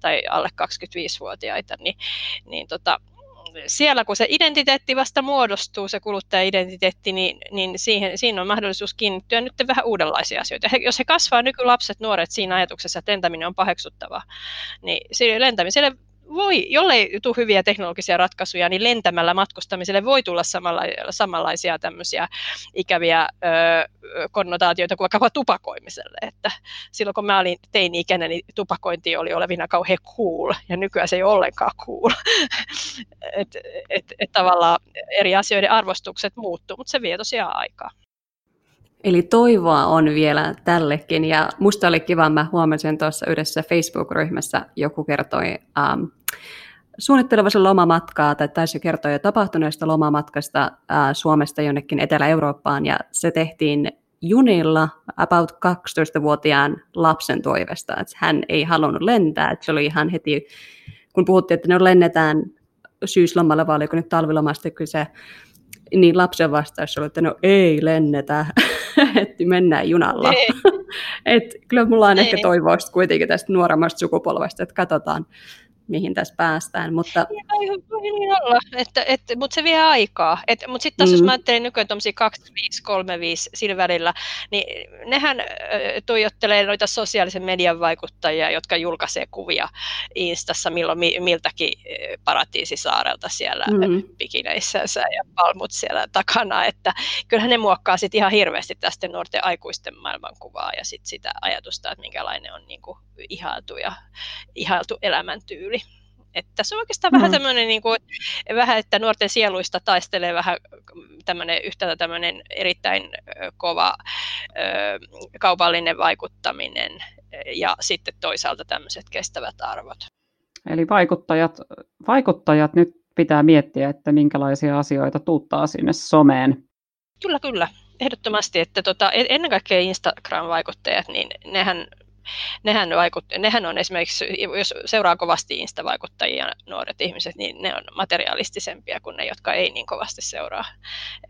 tai alle 25-vuotiaita, niin, niin tota, siellä kun se identiteetti vasta muodostuu, se kuluttaja-identiteetti, niin, niin siihen, siinä on mahdollisuus kiinnittyä nyt vähän uudenlaisia asioita. He, jos he kasvaa nykylapset, nuoret siinä ajatuksessa, että lentäminen on paheksuttavaa, niin lentämiselle voi, jollei tule hyviä teknologisia ratkaisuja, niin lentämällä matkustamiselle voi tulla samalla, samanlaisia tämmöisiä ikäviä ö, konnotaatioita kuin vaikkapa tupakoimiselle. Että silloin kun mä olin teini-ikäinen, niin tupakointi oli olevina kauhean cool, ja nykyään se ei ole ollenkaan cool. että et, et tavallaan eri asioiden arvostukset muuttuu, mutta se vie tosiaan aikaa. Eli toivoa on vielä tällekin, ja musta oli kiva, mä huomasin tuossa yhdessä Facebook-ryhmässä, joku kertoi ähm, suunnittelevansa lomamatkaa, tai taisi kertoa jo tapahtuneesta lomamatkasta äh, Suomesta jonnekin Etelä-Eurooppaan, ja se tehtiin junilla about 12-vuotiaan lapsen toivesta, että hän ei halunnut lentää, että se oli ihan heti, kun puhuttiin, että ne lennetään syyslomalla, vai oliko nyt talvilomasta kyse, niin lapsen vastaus oli, että no ei lennetä, että mennään junalla. Et kyllä mulla on ei. ehkä toivoa kuitenkin tästä nuoremmasta sukupolvesta, että katsotaan, mihin tässä päästään. Mutta... Voi niin olla, että, että, mutta se vie aikaa. Et, mutta sitten taas mm. jos mä ajattelen nykyään tuommoisia 25, 35 sillä välillä, niin nehän tuijottelee noita sosiaalisen median vaikuttajia, jotka julkaisee kuvia Instassa milloin miltäkin paratiisisaarelta siellä mm. pikineissänsä ja palmut siellä takana, että kyllähän ne muokkaa sitten ihan hirveästi tästä nuorten aikuisten maailmankuvaa ja sit sitä ajatusta, että minkälainen on niin kuin ihailtu ja ihailtu elämäntyyli. Että tässä on oikeastaan mm. vähän tämmöinen, niin kuin, vähän, että nuorten sieluista taistelee vähän tämmöinen, yhtäältä tämmöinen erittäin kova ö, kaupallinen vaikuttaminen ja sitten toisaalta tämmöiset kestävät arvot. Eli vaikuttajat, vaikuttajat nyt pitää miettiä, että minkälaisia asioita tuuttaa sinne someen. Kyllä, kyllä. Ehdottomasti, että tota, e-, ennen kaikkea Instagram-vaikuttajat, niin nehän nehän, vaikut, nehän on esimerkiksi, jos seuraa kovasti Insta-vaikuttajia nuoret ihmiset, niin ne on materialistisempia kuin ne, jotka ei niin kovasti seuraa.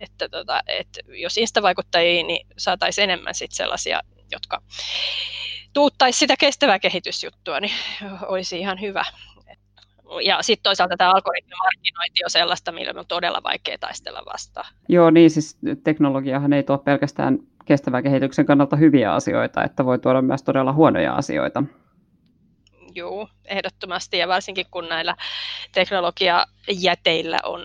Että tota, et jos Insta-vaikuttajia, niin saataisiin enemmän sit sellaisia, jotka tuuttaisi sitä kestävää kehitysjuttua, niin olisi ihan hyvä. Ja sitten toisaalta tämä algoritmimarkkinointi on sellaista, millä on todella vaikea taistella vastaan. Joo, niin siis teknologiahan ei tuo pelkästään kestävän kehityksen kannalta hyviä asioita, että voi tuoda myös todella huonoja asioita. Joo, ehdottomasti ja varsinkin kun näillä teknologiajäteillä on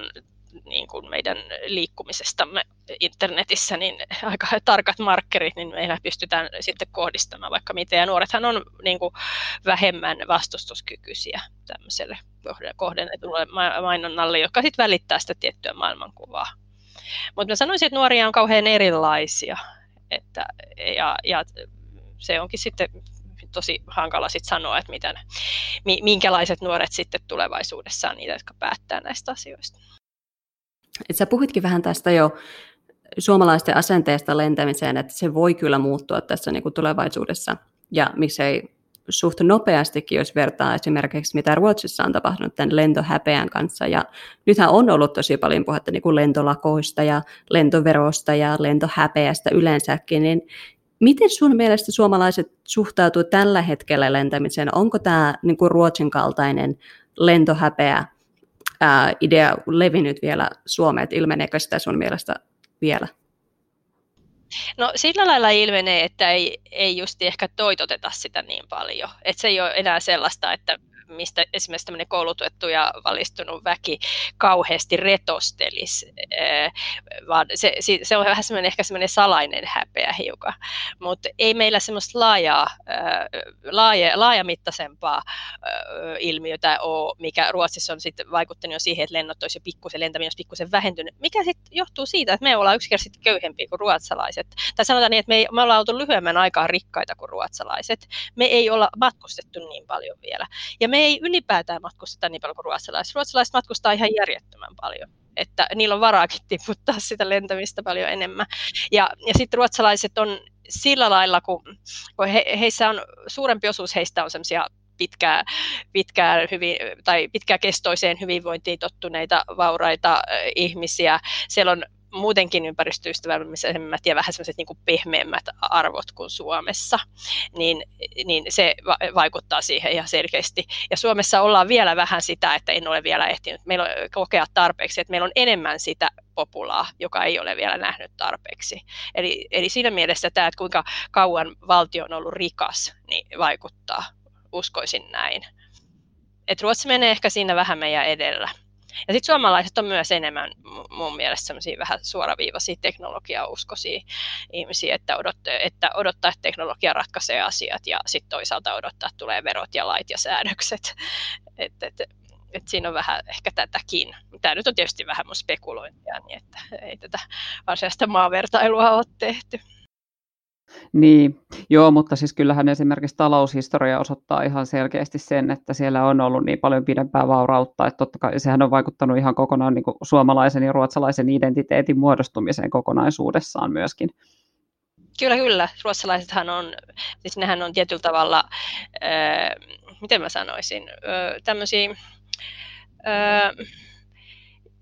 niin kuin meidän liikkumisestamme internetissä niin aika tarkat markkerit, niin meillä pystytään sitten kohdistamaan vaikka mitä. Ja nuorethan on niin kuin vähemmän vastustuskykyisiä tämmöiselle kohdennetulle mainonnalle, joka sitten välittää sitä tiettyä maailmankuvaa. Mutta mä sanoisin, että nuoria on kauhean erilaisia. Että, ja, ja se onkin sitten tosi hankala sit sanoa, että miten, minkälaiset nuoret sitten tulevaisuudessa on niitä, jotka päättää näistä asioista. Et sä puhuitkin vähän tästä jo suomalaisten asenteesta lentämiseen, että se voi kyllä muuttua tässä niin kuin tulevaisuudessa. Ja miksei suht nopeastikin, jos vertaa esimerkiksi mitä Ruotsissa on tapahtunut tämän lentohäpeän kanssa. Ja nythän on ollut tosi paljon puhetta niin kuin lentolakoista ja lentoverosta ja lentohäpeästä yleensäkin, niin miten sun mielestä suomalaiset suhtautuu tällä hetkellä lentämiseen? Onko tämä niin kuin Ruotsin kaltainen lentohäpeä ää, idea levinnyt vielä Suomeen, ilmeneekö sitä sun mielestä vielä? No sillä lailla ilmenee, että ei, ei just ehkä toitoteta sitä niin paljon. Että se ei ole enää sellaista, että mistä esimerkiksi tämmöinen koulutettu ja valistunut väki kauheasti retostelisi, vaan se, se on vähän semmoinen ehkä semmoinen salainen häpeä hiukan, mutta ei meillä semmoista laajaa, laaja, laajamittaisempaa ilmiötä ole, mikä Ruotsissa on sitten vaikuttanut jo siihen, että lennot olisi jo pikkusen, lentäminen olisi pikkusen vähentynyt, mikä sitten johtuu siitä, että me ollaan yksinkertaisesti köyhempiä kuin ruotsalaiset. Tai sanotaan niin, että me, me ollaan oltu lyhyemmän aikaa rikkaita kuin ruotsalaiset. Me ei olla matkustettu niin paljon vielä. Ja me ei ylipäätään matkusteta niin paljon kuin ruotsalaiset. Ruotsalaiset matkustaa ihan järjettömän paljon että niillä on varaakin tiputtaa sitä lentämistä paljon enemmän. Ja, ja sitten ruotsalaiset on sillä lailla, kun, kun he, heissä on, suurempi osuus heistä on semmoisia pitkää, pitkää, hyvin, tai pitkäkestoiseen hyvinvointiin tottuneita vauraita ihmisiä. Siellä on muutenkin ympäristöystävällisemmät ja vähän semmoiset niin pehmeämmät arvot kuin Suomessa, niin, niin se va- vaikuttaa siihen ihan selkeästi. Ja Suomessa ollaan vielä vähän sitä, että en ole vielä ehtinyt meillä on kokea tarpeeksi, että meillä on enemmän sitä populaa, joka ei ole vielä nähnyt tarpeeksi. Eli, eli siinä mielessä tämä, että kuinka kauan valtio on ollut rikas, niin vaikuttaa, uskoisin näin et Ruotsi menee ehkä siinä vähän meidän edellä. Ja sitten suomalaiset on myös enemmän mun mielestä semmoisia vähän suoraviivaisia teknologiauskoisia ihmisiä, että, odot, että odottaa, että teknologia ratkaisee asiat ja sitten toisaalta odottaa, että tulee verot ja lait ja säädökset. Et, et, et siinä on vähän ehkä tätäkin. Tämä nyt on tietysti vähän mun spekulointia, niin että ei tätä asiasta maavertailua ole tehty. Niin, joo, mutta siis kyllähän esimerkiksi taloushistoria osoittaa ihan selkeästi sen, että siellä on ollut niin paljon pidempää vaurautta, että totta kai sehän on vaikuttanut ihan kokonaan niin suomalaisen ja ruotsalaisen identiteetin muodostumiseen kokonaisuudessaan myöskin. Kyllä, kyllä. Ruotsalaisethan on, siis nehän on tietyllä tavalla, äh, miten mä sanoisin, äh, tämmöisiä, äh,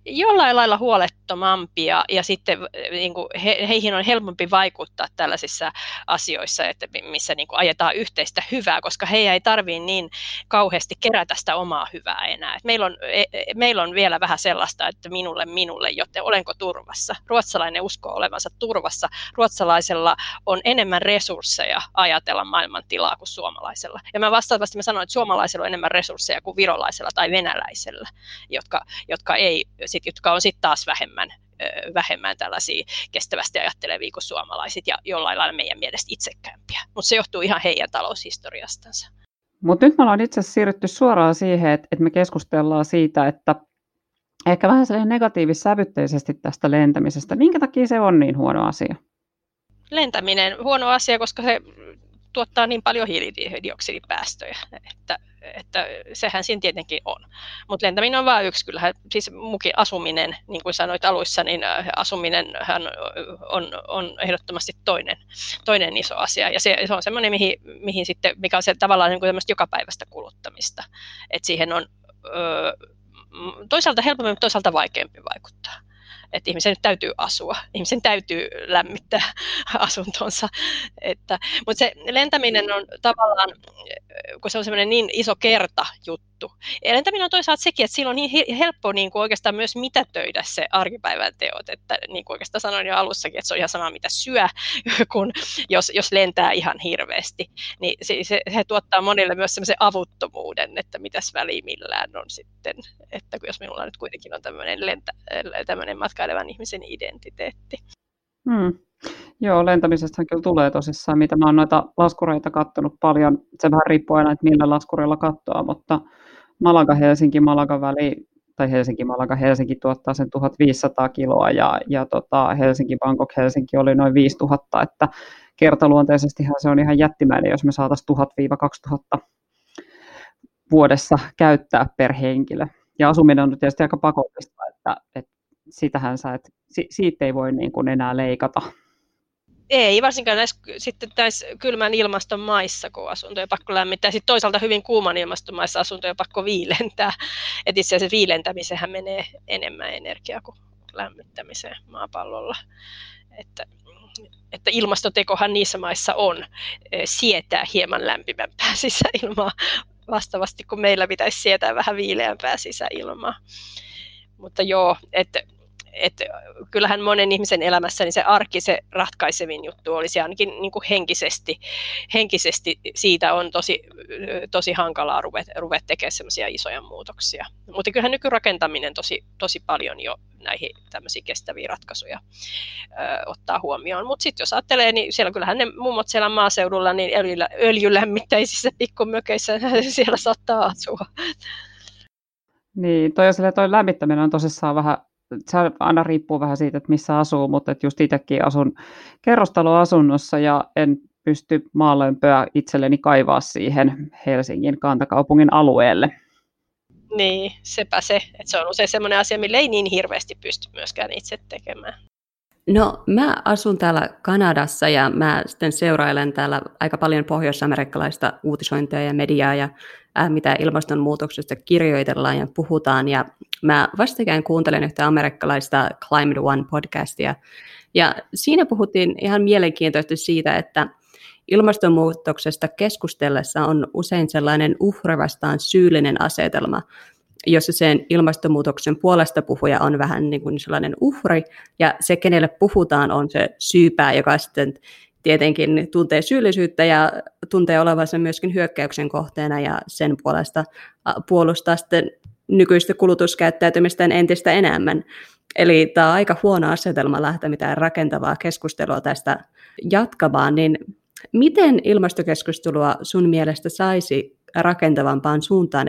jollain lailla huolettomampia ja sitten niin kuin he, heihin on helpompi vaikuttaa tällaisissa asioissa, että missä niin kuin ajetaan yhteistä hyvää, koska he ei tarvitse niin kauheasti kerätä sitä omaa hyvää enää. Et meillä, on, e, e, meillä on vielä vähän sellaista, että minulle, minulle, joten olenko turvassa. Ruotsalainen uskoo olevansa turvassa. Ruotsalaisella on enemmän resursseja ajatella maailman tilaa kuin suomalaisella. Ja mä vastaavasti mä sanoin, että suomalaisella on enemmän resursseja kuin virolaisella tai venäläisellä, jotka, jotka ei sit, jotka on sitten taas vähemmän, vähemmän tällaisia kestävästi ajattelevia kuin suomalaiset ja jollain lailla meidän mielestä itsekkäämpiä. Mutta se johtuu ihan heidän taloushistoriastansa. Mutta nyt me ollaan itse asiassa siirrytty suoraan siihen, että, että me keskustellaan siitä, että ehkä vähän negatiivis-sävytteisesti tästä lentämisestä. Minkä takia se on niin huono asia? Lentäminen huono asia, koska se tuottaa niin paljon hiilidioksidipäästöjä, että, että sehän siinä tietenkin on. Mutta lentäminen on vain yksi, kyllähän siis mukin asuminen, niin kuin sanoit aluissa, niin äh, asuminen on, on ehdottomasti toinen, toinen iso asia. Ja se, se on semmoinen, mihin, mihin sitten, mikä on se tavallaan niin kuin jokapäiväistä kuluttamista. että siihen on ö, toisaalta helpommin, mutta toisaalta vaikeampi vaikuttaa että ihmisen täytyy asua, ihmisen täytyy lämmittää asuntonsa. Että, mutta se lentäminen on tavallaan, kun se on semmoinen niin iso kerta juttu, juttu. Elentäminen on toisaalta sekin, että silloin on niin helppo niin kuin oikeastaan myös mitätöidä se arkipäivän teot, että niin kuin oikeastaan sanoin jo alussakin, että se on ihan sama mitä syö, kun jos, jos lentää ihan hirveästi, niin se, se, se tuottaa monille myös semmoisen avuttomuuden, että mitäs väliä millään on sitten, että jos minulla nyt kuitenkin on tämmöinen, lentä, tämmöinen matkailevan ihmisen identiteetti. Hmm. Joo, lentämisestä kyllä tulee tosissaan, mitä mä oon noita laskureita kattonut paljon. Se vähän riippuu aina, että millä laskurilla katsoa, mutta Malaga-Helsinki, Malaga väli, tai Helsinki-Malaga, Helsinki tuottaa sen 1500 kiloa ja, ja tota, Helsinki-Bangkok, Helsinki oli noin 5000, että kertaluonteisestihan se on ihan jättimäinen, jos me saataisiin 1000-2000 vuodessa käyttää per henkilö. Ja asuminen on tietysti aika pakollista, että, että sitähän sä, että siitä ei voi niin kuin enää leikata. Ei, varsinkaan näissä, sitten näissä kylmän ilmaston maissa, kun asuntoja pakko lämmittää. Sitten toisaalta hyvin kuuman ilmaston maissa asuntoja pakko viilentää. Et itse asiassa viilentämiseen menee enemmän energiaa kuin lämmittämiseen maapallolla. Että, että ilmastotekohan niissä maissa on eh, sietää hieman lämpimämpää sisäilmaa vastaavasti, kun meillä pitäisi sietää vähän viileämpää sisäilmaa. Mutta joo, että että kyllähän monen ihmisen elämässä niin se arki se ratkaisevin juttu olisi ainakin niin kuin henkisesti, henkisesti siitä on tosi, tosi hankalaa ruveta, ruveta tekemään semmoisia isoja muutoksia. Mutta kyllähän nykyrakentaminen tosi, tosi paljon jo näihin tämmöisiä kestäviä ratkaisuja ö, ottaa huomioon. Mutta sitten jos ajattelee, niin siellä kyllähän ne mummot siellä maaseudulla niin öljylä, öljylämmittäisissä pikkumökeissä siellä saattaa asua. Niin, toi, toi lämmittäminen on tosissaan vähän se aina riippuu vähän siitä, että missä asuu, mutta että just itsekin asun kerrostaloasunnossa ja en pysty maalämpöä itselleni kaivaa siihen Helsingin kantakaupungin alueelle. Niin, sepä se. Että se on usein sellainen asia, millä ei niin hirveästi pysty myöskään itse tekemään. No, mä asun täällä Kanadassa ja mä sitten seurailen täällä aika paljon pohjois-amerikkalaista uutisointia ja mediaa ja ää, mitä ilmastonmuutoksesta kirjoitellaan ja puhutaan. Ja mä vastikään kuuntelen yhtä amerikkalaista Climate One podcastia ja siinä puhuttiin ihan mielenkiintoisesti siitä, että ilmastonmuutoksesta keskustellessa on usein sellainen uhre vastaan syyllinen asetelma, jossa sen ilmastonmuutoksen puolesta puhuja on vähän niin kuin sellainen uhri, ja se, kenelle puhutaan, on se syypää, joka sitten tietenkin tuntee syyllisyyttä ja tuntee olevansa myöskin hyökkäyksen kohteena ja sen puolesta puolustaa sitten nykyistä kulutuskäyttäytymistä entistä enemmän. Eli tämä on aika huono asetelma lähteä mitään rakentavaa keskustelua tästä jatkamaan, niin miten ilmastokeskustelua sun mielestä saisi rakentavampaan suuntaan?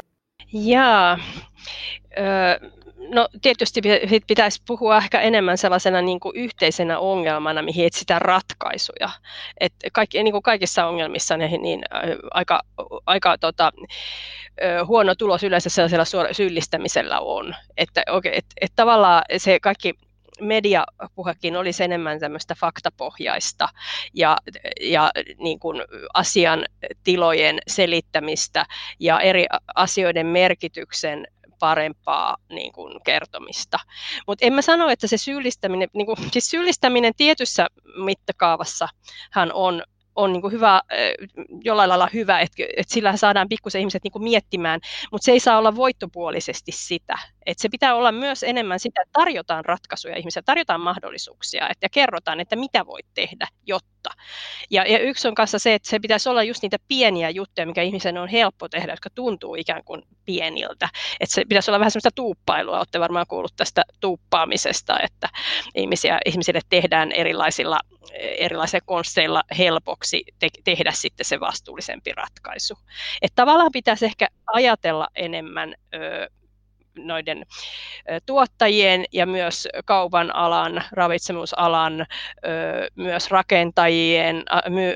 Jaa, no tietysti pitäisi puhua ehkä enemmän sellaisena niin kuin yhteisenä ongelmana, mihin etsitään ratkaisuja. Et kaikki, niin kuin kaikissa ongelmissa niin, niin aika, aika tota, huono tulos yleensä sellaisella syyllistämisellä on. Että, okay, et, et tavallaan se kaikki mediapuhekin olisi enemmän tämmöistä faktapohjaista ja, ja niin kuin asian tilojen selittämistä ja eri asioiden merkityksen parempaa niin kuin, kertomista. Mutta en mä sano, että se syyllistäminen, niin kuin, siis syyllistäminen tietyssä mittakaavassa hän on on niin kuin hyvä, jollain lailla hyvä, että, että sillä saadaan pikkusen ihmiset niin kuin miettimään, mutta se ei saa olla voittopuolisesti sitä. Että se pitää olla myös enemmän sitä, että tarjotaan ratkaisuja ihmisille, tarjotaan mahdollisuuksia että, ja kerrotaan, että mitä voit tehdä, jotta. Ja, ja yksi on kanssa se, että se pitäisi olla just niitä pieniä juttuja, mikä ihmisen on helppo tehdä, jotka tuntuu ikään kuin pieniltä. Että se pitäisi olla vähän semmoista tuuppailua, olette varmaan kuullut tästä tuuppaamisesta, että ihmisiä, ihmisille tehdään erilaisilla, erilaisilla konsteilla helpoksi te- tehdä sitten se vastuullisempi ratkaisu. Että tavallaan pitäisi ehkä ajatella enemmän ö, noiden tuottajien ja myös kaupan alan, ravitsemusalan, myös rakentajien,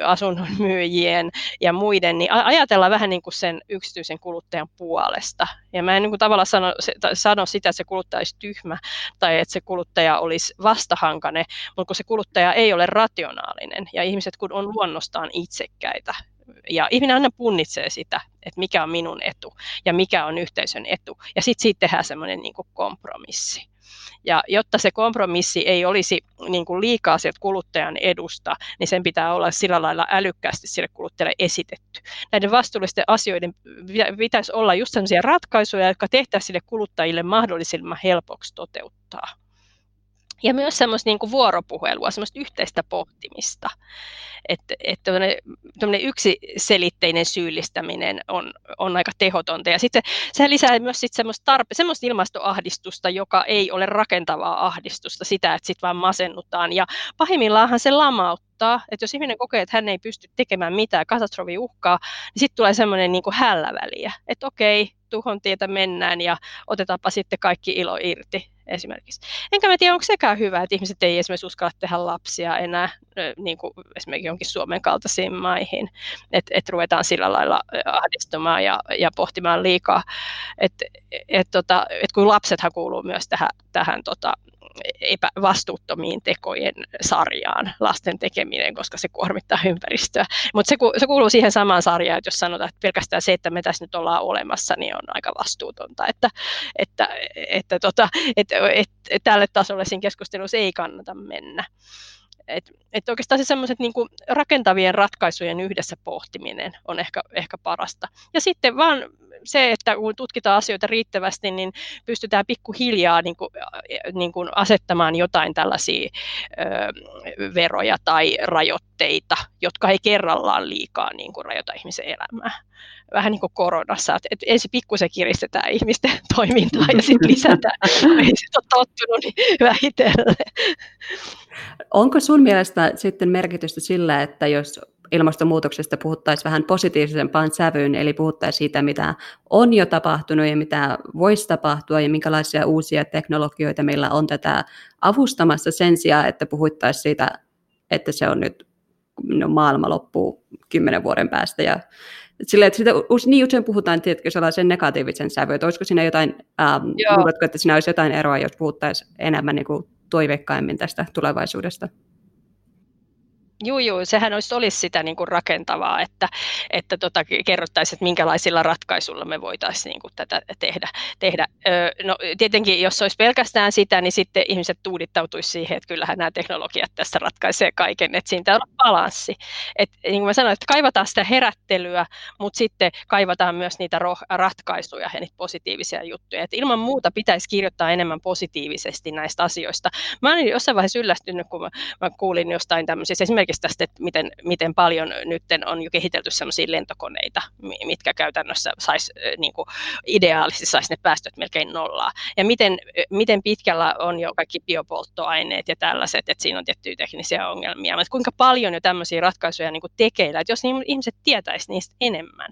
asunnon myyjien ja muiden, niin ajatella vähän niin kuin sen yksityisen kuluttajan puolesta. Ja mä en niin kuin tavallaan sano, sano sitä, että se kuluttaja olisi tyhmä tai että se kuluttaja olisi vastahankane, mutta kun se kuluttaja ei ole rationaalinen ja ihmiset kun on luonnostaan itsekkäitä, ja ihminen aina punnitsee sitä, että mikä on minun etu ja mikä on yhteisön etu. Ja sitten siitä tehdään semmoinen niin kompromissi. Ja jotta se kompromissi ei olisi niin kuin liikaa sieltä kuluttajan edusta, niin sen pitää olla sillä lailla älykkäästi sille kuluttajalle esitetty. Näiden vastuullisten asioiden pitäisi olla just sellaisia ratkaisuja, jotka tehtäisiin sille kuluttajille mahdollisimman helpoksi toteuttaa ja myös semmoista niin kuin vuoropuhelua, semmoista yhteistä pohtimista. Että et tämmöinen yksiselitteinen syyllistäminen on, on aika tehotonta. Ja sitten se lisää myös sit semmoista, tarpe- semmoista ilmastoahdistusta, joka ei ole rakentavaa ahdistusta, sitä, että sitten vaan masennutaan. Ja pahimmillaanhan se lamauttaa, että jos ihminen kokee, että hän ei pysty tekemään mitään, katastrofi uhkaa, niin sitten tulee semmoinen niin kuin hälläväliä, että okei, tuhon tietä mennään ja otetaanpa sitten kaikki ilo irti esimerkiksi. Enkä mä tiedä, onko sekään hyvä, että ihmiset ei esimerkiksi uskalla tehdä lapsia enää niin kuin esimerkiksi jonkin Suomen kaltaisiin maihin, että et ruvetaan sillä lailla ahdistumaan ja, ja pohtimaan liikaa. Että et, tota, et kun lapsethan kuuluu myös tähän, tähän tota, epävastuuttomiin tekojen sarjaan lasten tekeminen, koska se kuormittaa ympäristöä. Mutta se, se kuuluu siihen samaan sarjaan, että jos sanotaan, että pelkästään se, että me tässä nyt ollaan olemassa, niin on aika vastuutonta. Että, että, että, tota, että, että, että tälle tasolle siinä keskustelussa ei kannata mennä. Et, et oikeastaan se semmoiset niin rakentavien ratkaisujen yhdessä pohtiminen on ehkä, ehkä parasta. Ja sitten vaan se, että kun tutkitaan asioita riittävästi, niin pystytään pikkuhiljaa niin kuin, niin kuin asettamaan jotain tällaisia ö, veroja tai rajoitteita, jotka ei kerrallaan liikaa niin kuin rajoita ihmisen elämää. Vähän niin kuin koronassa, että, ensin pikkusen kiristetään ihmisten toimintaa ja sitten lisätään, ei se ole tottunut niin vähitellen. Onko sun mielestä sitten merkitystä sillä, että jos ilmastonmuutoksesta puhuttaisiin vähän positiivisempaan sävyyn, eli puhuttaisiin siitä, mitä on jo tapahtunut ja mitä voisi tapahtua ja minkälaisia uusia teknologioita meillä on tätä avustamassa sen sijaan, että puhuttaisiin siitä, että se on nyt no, maailma loppuu kymmenen vuoden päästä ja sillä, että sitä, niin usein puhutaan tietysti sellaisen negatiivisen sävyyn, että olisiko siinä jotain, ähm, luuletko, että siinä olisi jotain eroa, jos puhuttaisiin enemmän niin kuin toiveikkaimmin tästä tulevaisuudesta? Joo, joo, sehän olisi, olisi sitä niin kuin rakentavaa, että, että tota, kerrottaisiin, että minkälaisilla ratkaisuilla me voitaisiin niin kuin tätä tehdä. tehdä. no, tietenkin, jos olisi pelkästään sitä, niin sitten ihmiset tuudittautuisi siihen, että kyllähän nämä teknologiat tässä ratkaisee kaiken, että siinä on balanssi. Et, niin kuin mä sanoin, että kaivataan sitä herättelyä, mutta sitten kaivataan myös niitä ratkaisuja ja niitä positiivisia juttuja. Et ilman muuta pitäisi kirjoittaa enemmän positiivisesti näistä asioista. Mä olin jossain vaiheessa yllästynyt, kun mä, mä kuulin jostain tämmöisistä, esimerkiksi esimerkiksi tästä, että miten, miten paljon nyt on jo kehitelty sellaisia lentokoneita, mitkä käytännössä sais, niin kuin ideaalisesti saisi ne päästöt melkein nollaa. Ja miten, miten pitkällä on jo kaikki biopolttoaineet ja tällaiset, että siinä on tiettyjä teknisiä ongelmia. Mutta kuinka paljon jo tämmöisiä ratkaisuja niin kuin tekeillä, että jos ihmiset tietäisi niistä enemmän,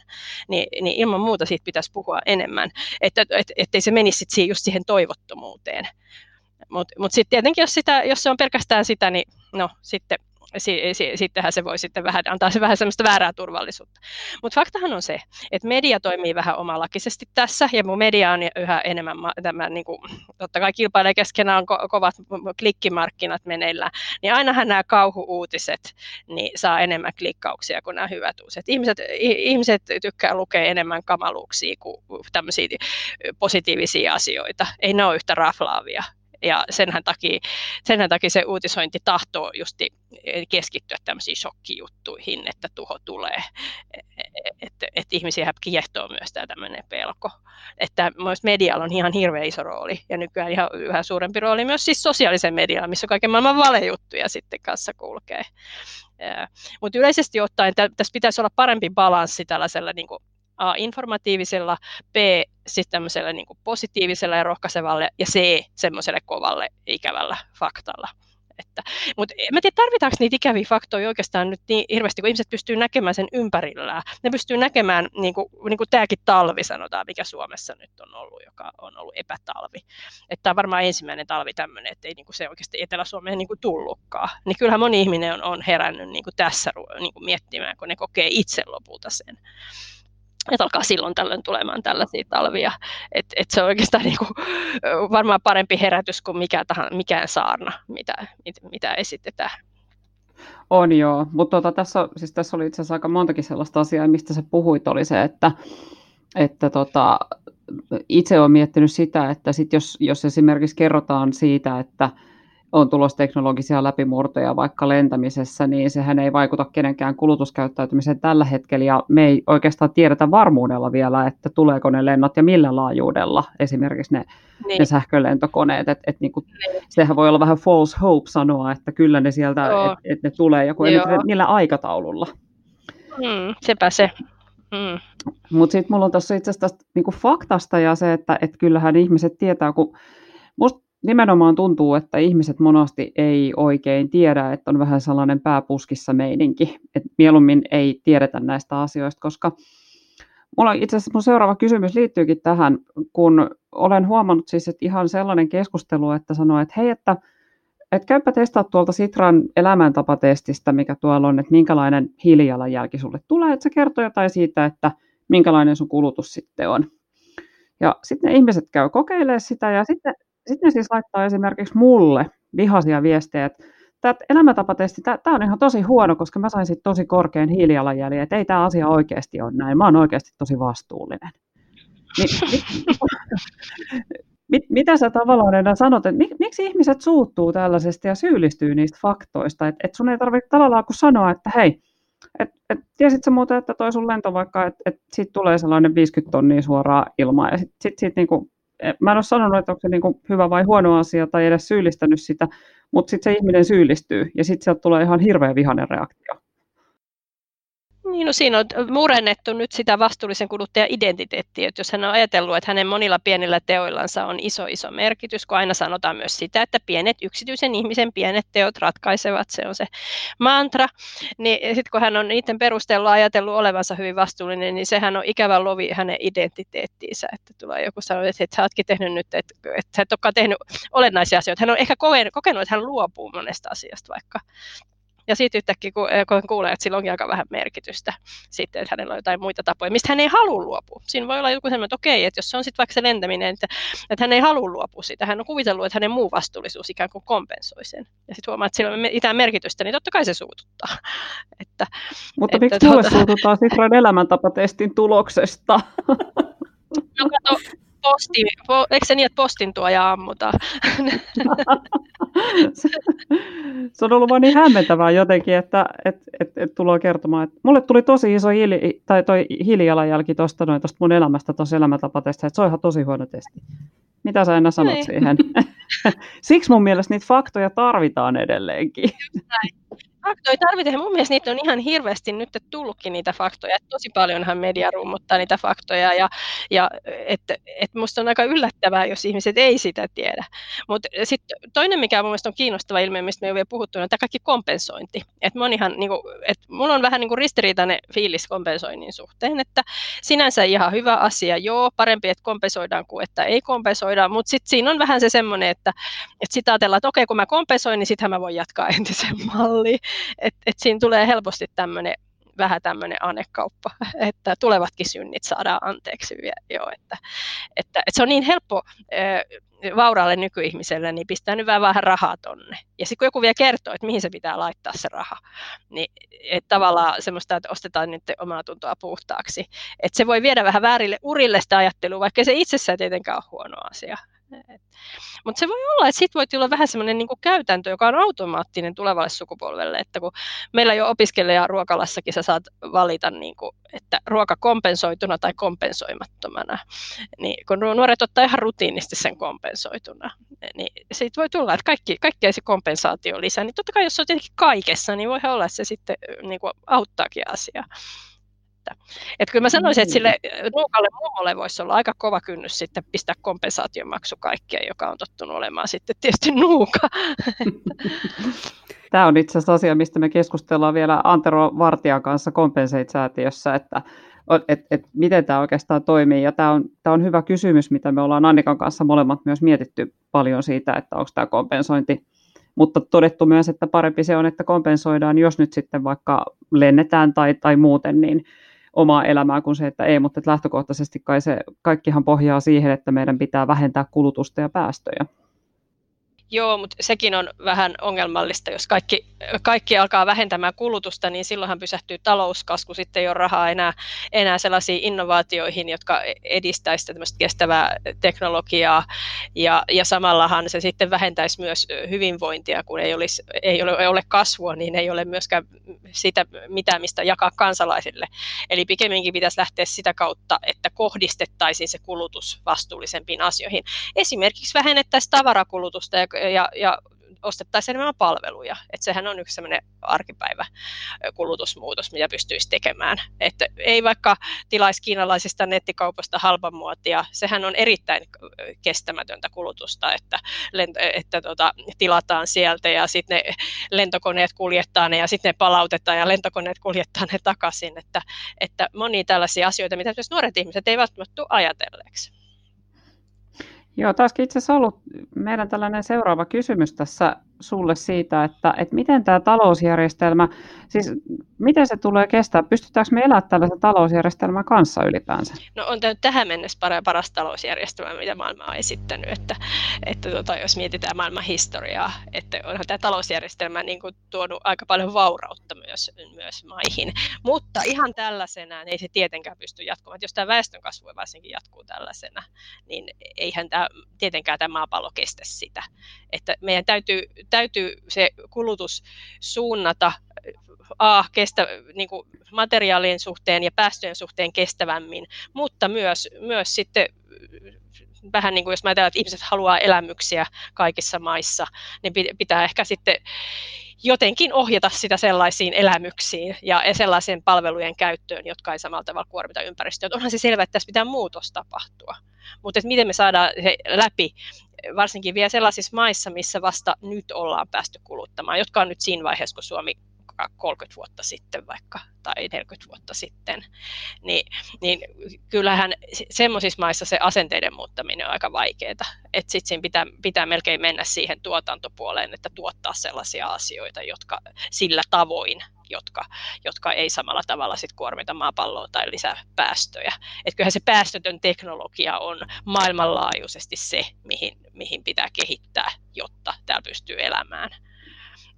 niin, niin ilman muuta siitä pitäisi puhua enemmän, että et, ettei se menisi sit just siihen toivottomuuteen. Mutta mut sitten tietenkin, jos, sitä, jos se on pelkästään sitä, niin no sitten si, si, sittenhän se voi sitten vähän, antaa se vähän semmoista väärää turvallisuutta. Mutta faktahan on se, että media toimii vähän omalakisesti tässä, ja mun media on yhä enemmän, tämä, niin kuin, totta kai kilpailee keskenään, on ko- kovat klikkimarkkinat meneillä, niin ainahan nämä kauhuuutiset niin saa enemmän klikkauksia kuin nämä hyvät uutiset. Ihmiset, ihmiset tykkää lukea enemmän kamaluuksia kuin tämmöisiä positiivisia asioita. Ei ne ole yhtä raflaavia ja senhän takia, senhän takia se uutisointi tahtoo just keskittyä tämmöisiin shokkijuttuihin, että tuho tulee. Että et ihmisiä kiehtoo myös tämä tämmöinen pelko. Että myös medialla on ihan hirveän iso rooli ja nykyään ihan yhä suurempi rooli myös siis sosiaalisen medialla, missä kaiken maailman valejuttuja sitten kanssa kulkee. Mutta yleisesti ottaen tässä pitäisi olla parempi balanssi tällaisella niin kuin A, informatiivisella, B, sitten tämmöisellä niin positiivisella ja rohkaisevalle, ja C, semmoiselle kovalle ikävällä faktalla. Että, mutta en tiedä, tarvitaanko niitä ikäviä faktoja oikeastaan nyt niin hirveästi, kun ihmiset pystyy näkemään sen ympärillään. Ne pystyy näkemään, niin kuin, niin kuin tämäkin talvi sanotaan, mikä Suomessa nyt on ollut, joka on ollut epätalvi. Että tämä on varmaan ensimmäinen talvi tämmöinen, että ei niin kuin se oikeasti Etelä-Suomeen niin kuin tullutkaan. Niin kyllähän moni ihminen on, on herännyt niin kuin tässä niin kuin miettimään, kun ne kokee itse lopulta sen että alkaa silloin tällöin tulemaan tällaisia talvia. Et, et se on oikeastaan niinku, varmaan parempi herätys kuin mikä tahan, mikään saarna, mitä, mit, mitä esitetään. On joo, mutta tota, tässä, siis tässä oli itse asiassa aika montakin sellaista asiaa, mistä sä puhuit, oli se, että, että tota, itse olen miettinyt sitä, että sit jos, jos esimerkiksi kerrotaan siitä, että on tulossa teknologisia läpimurtoja vaikka lentämisessä, niin sehän ei vaikuta kenenkään kulutuskäyttäytymiseen tällä hetkellä, ja me ei oikeastaan tiedetä varmuudella vielä, että tuleeko ne lennot ja millä laajuudella, esimerkiksi ne, niin. ne sähkölentokoneet, että et niinku, niin. sehän voi olla vähän false hope sanoa, että kyllä ne sieltä, että et ne tulee joku, millä aikataululla. Mm, sepä se. Mm. Mutta sitten mulla on tuossa itse asiassa niinku faktasta ja se, että et kyllähän ihmiset tietää, kun musta nimenomaan tuntuu, että ihmiset monasti ei oikein tiedä, että on vähän sellainen pääpuskissa meininki, että mieluummin ei tiedetä näistä asioista, koska mulla itse asiassa mun seuraava kysymys liittyykin tähän, kun olen huomannut siis, että ihan sellainen keskustelu, että sanoo, että hei, että, että käypä testaa tuolta Sitran elämäntapatestistä, mikä tuolla on, että minkälainen hiilijalanjälki sulle tulee, että se kertoo jotain siitä, että minkälainen sun kulutus sitten on. Ja sitten ne ihmiset käy kokeilemaan sitä ja sitten sitten ne siis laittaa esimerkiksi mulle vihaisia viestejä, että tämä elämäntapatesti, tämä on ihan tosi huono, koska mä sain sitten tosi korkean hiilijalanjäljen, että ei tämä asia oikeasti ole näin, mä oon oikeasti tosi vastuullinen. Niin, mit, mitä sä tavallaan enää sanot, että mik, miksi ihmiset suuttuu tällaisesta ja syyllistyy niistä faktoista, että et sun ei tarvitse tavallaan kuin sanoa, että hei, et, et, tiesit sä muuten, että toi sun lento vaikka, että et siitä tulee sellainen 50 tonnia suoraan ilmaan ja sitten sit, sit niinku mä en ole sanonut, että onko se niin kuin hyvä vai huono asia tai edes syyllistänyt sitä, mutta sitten se ihminen syyllistyy ja sitten sieltä tulee ihan hirveän vihainen reaktio. Niin, no siinä on murennettu nyt sitä vastuullisen kuluttajan identiteettiä, että jos hän on ajatellut, että hänen monilla pienillä teoillansa on iso iso merkitys, kun aina sanotaan myös sitä, että pienet yksityisen ihmisen pienet teot ratkaisevat, se on se mantra, niin sitten kun hän on niiden perusteella ajatellut olevansa hyvin vastuullinen, niin sehän on ikävä lovi hänen identiteettiinsä, että tulee joku että, että sä ootkin tehnyt nyt, että, että sä et olekaan tehnyt olennaisia asioita. Hän on ehkä kokenut, että hän luopuu monesta asiasta vaikka ja sitten yhtäkkiä, kun, eh, kun kuulee, että sillä onkin aika vähän merkitystä sitten, että hänellä on jotain muita tapoja, mistä hän ei halua luopua. Siinä voi olla joku sellainen, että okei, että jos se on sitten vaikka se lentäminen, että, että hän ei halua luopua siitä, hän on kuvitellut, että hänen muu vastuullisuus ikään kuin kompensoi sen. Ja sitten huomaa, että sillä on mitään merkitystä, niin totta kai se suututtaa. Että, Mutta että, miksi tuota... suututtaa Sitran elämäntapatestin tuloksesta? No kato, posti, po, eikö se niin, että postin tuoja ammutaan? se on ollut vaan niin hämmentävää jotenkin, että et, et, et tulee kertomaan, että mulle tuli tosi iso hiili, tai toi hiilijalanjälki tuosta noin tuosta mun elämästä tuossa elämäntapatesta, että se on ihan tosi huono testi. Mitä sä enää sanot Ei. siihen? Siksi mun mielestä niitä faktoja tarvitaan edelleenkin. Näin. Faktoja tarvitaan. Mun mielestä niitä on ihan hirveästi nyt tullutkin niitä faktoja. Tosi paljonhan media rummuttaa niitä faktoja. Ja, ja että et musta on aika yllättävää, jos ihmiset ei sitä tiedä. Mutta sitten toinen, mikä mun mielestä on kiinnostava ilmiö, mistä me ei ole vielä puhuttu, on tämä kaikki kompensointi. Et monihan, niinku, et mulla on vähän niinku ristiriitainen fiilis kompensoinnin suhteen, että sinänsä ihan hyvä asia, joo, parempi, että kompensoidaan kuin että ei kompensoida, mutta sitten siinä on vähän se semmoinen, että, että sitä ajatellaan, että okei, kun mä kompensoin, niin sittenhän mä voin jatkaa entiseen malliin. Et, et siinä tulee helposti tämmöinen vähän tämmöinen anekauppa, että tulevatkin synnit saadaan anteeksi. Joo, että, että, että se on niin helppo vauraalle nykyihmiselle, niin pistää nyt vähän, rahaa tonne. Ja sitten kun joku vielä kertoo, että mihin se pitää laittaa se raha, niin että tavallaan semmoista, että ostetaan nyt omaa tuntoa puhtaaksi. Että se voi viedä vähän väärille urille sitä ajattelua, vaikka se itsessään tietenkään ole huono asia. Mutta se voi olla, että sitten voi tulla vähän semmoinen niin käytäntö, joka on automaattinen tulevalle sukupolvelle, että kun meillä jo opiskelija ruokalassakin sä saat valita, niin kuin, että ruoka kompensoituna tai kompensoimattomana, niin kun nuoret ottaa ihan rutiinisti sen kompensoituna, niin siitä voi tulla, että kaikki, kaikki se kompensaatio lisää, niin totta kai jos se on tietenkin kaikessa, niin voi olla, että se sitten niin kuin auttaakin asiaa. Että, että kyllä mä sanoisin, että sille nuukalle mummolle voisi olla aika kova kynnys sitten pistää kompensaatiomaksu kaikkea, joka on tottunut olemaan sitten tietysti nuuka. Tämä on itse asiassa asia, mistä me keskustellaan vielä Antero Vartijan kanssa Compensate-säätiössä, että et, et, miten tämä oikeastaan toimii. Ja tämä on, tämä on hyvä kysymys, mitä me ollaan Annikan kanssa molemmat myös mietitty paljon siitä, että onko tämä kompensointi mutta todettu myös, että parempi se on, että kompensoidaan, jos nyt sitten vaikka lennetään tai, tai muuten, niin omaa elämää kuin se, että ei, mutta lähtökohtaisesti kai se kaikkihan pohjaa siihen, että meidän pitää vähentää kulutusta ja päästöjä. Joo, mutta sekin on vähän ongelmallista, jos kaikki, kaikki alkaa vähentämään kulutusta, niin silloinhan pysähtyy talouskasvu, sitten ei ole rahaa enää, enää sellaisiin innovaatioihin, jotka edistäisivät tämmöistä kestävää teknologiaa, ja, ja samallahan se sitten vähentäisi myös hyvinvointia, kun ei, olisi, ei ole, ei ole kasvua, niin ei ole myöskään sitä mitään, mistä jakaa kansalaisille. Eli pikemminkin pitäisi lähteä sitä kautta, että kohdistettaisiin se kulutus vastuullisempiin asioihin. Esimerkiksi vähennettäisiin tavarakulutusta ja ja, ja ostettaisiin enemmän palveluja. Että sehän on yksi sellainen arkipäivä kulutusmuutos, mitä pystyisi tekemään. Että ei vaikka tilaisi kiinalaisista nettikaupasta halpamuotia, sehän on erittäin kestämätöntä kulutusta, että, että tota, tilataan sieltä ja sitten ne lentokoneet kuljettaa ne ja sitten ne palautetaan ja lentokoneet kuljettaa ne takaisin. Että, että monia tällaisia asioita, mitä myös nuoret ihmiset ei välttämättä ajatelleeksi. Joo, taaskin itse asiassa ollut meidän tällainen seuraava kysymys tässä sulle siitä, että, että miten tämä talousjärjestelmä, siis miten se tulee kestää? Pystytäänkö me elämään tällaisen talousjärjestelmän kanssa ylipäänsä? No on tämä tähän mennessä paras talousjärjestelmä, mitä maailma on esittänyt, että, että tota, jos mietitään maailman historiaa, että onhan tämä talousjärjestelmä niin kuin tuonut aika paljon vaurautta myös, myös maihin, mutta ihan tällaisena ei se tietenkään pysty jatkumaan. Että jos tämä väestönkasvu varsinkin jatkuu tällaisena, niin eihän tämä, tietenkään tämä maapallo kestä sitä. Että meidän täytyy täytyy se kulutus suunnata A, kestä, niin kuin materiaalien suhteen ja päästöjen suhteen kestävämmin, mutta myös, myös sitten vähän niin kuin jos mä ajattelen, että ihmiset haluaa elämyksiä kaikissa maissa, niin pitää ehkä sitten jotenkin ohjata sitä sellaisiin elämyksiin ja sellaiseen palvelujen käyttöön, jotka ei samalla tavalla kuormita ympäristöä. Onhan se selvä, että tässä pitää muutos tapahtua. Mutta miten me saadaan se läpi, varsinkin vielä sellaisissa maissa, missä vasta nyt ollaan päästy kuluttamaan, jotka on nyt siinä vaiheessa, kun Suomi 30 vuotta sitten vaikka tai 40 vuotta sitten, niin, niin kyllähän semmoisissa maissa se asenteiden muuttaminen on aika vaikeaa. Että sitten siinä pitää, pitää melkein mennä siihen tuotantopuoleen, että tuottaa sellaisia asioita, jotka sillä tavoin jotka, jotka ei samalla tavalla sit kuormita maapalloa tai lisää päästöjä. Et kyllähän se päästötön teknologia on maailmanlaajuisesti se, mihin, mihin pitää kehittää, jotta täällä pystyy elämään.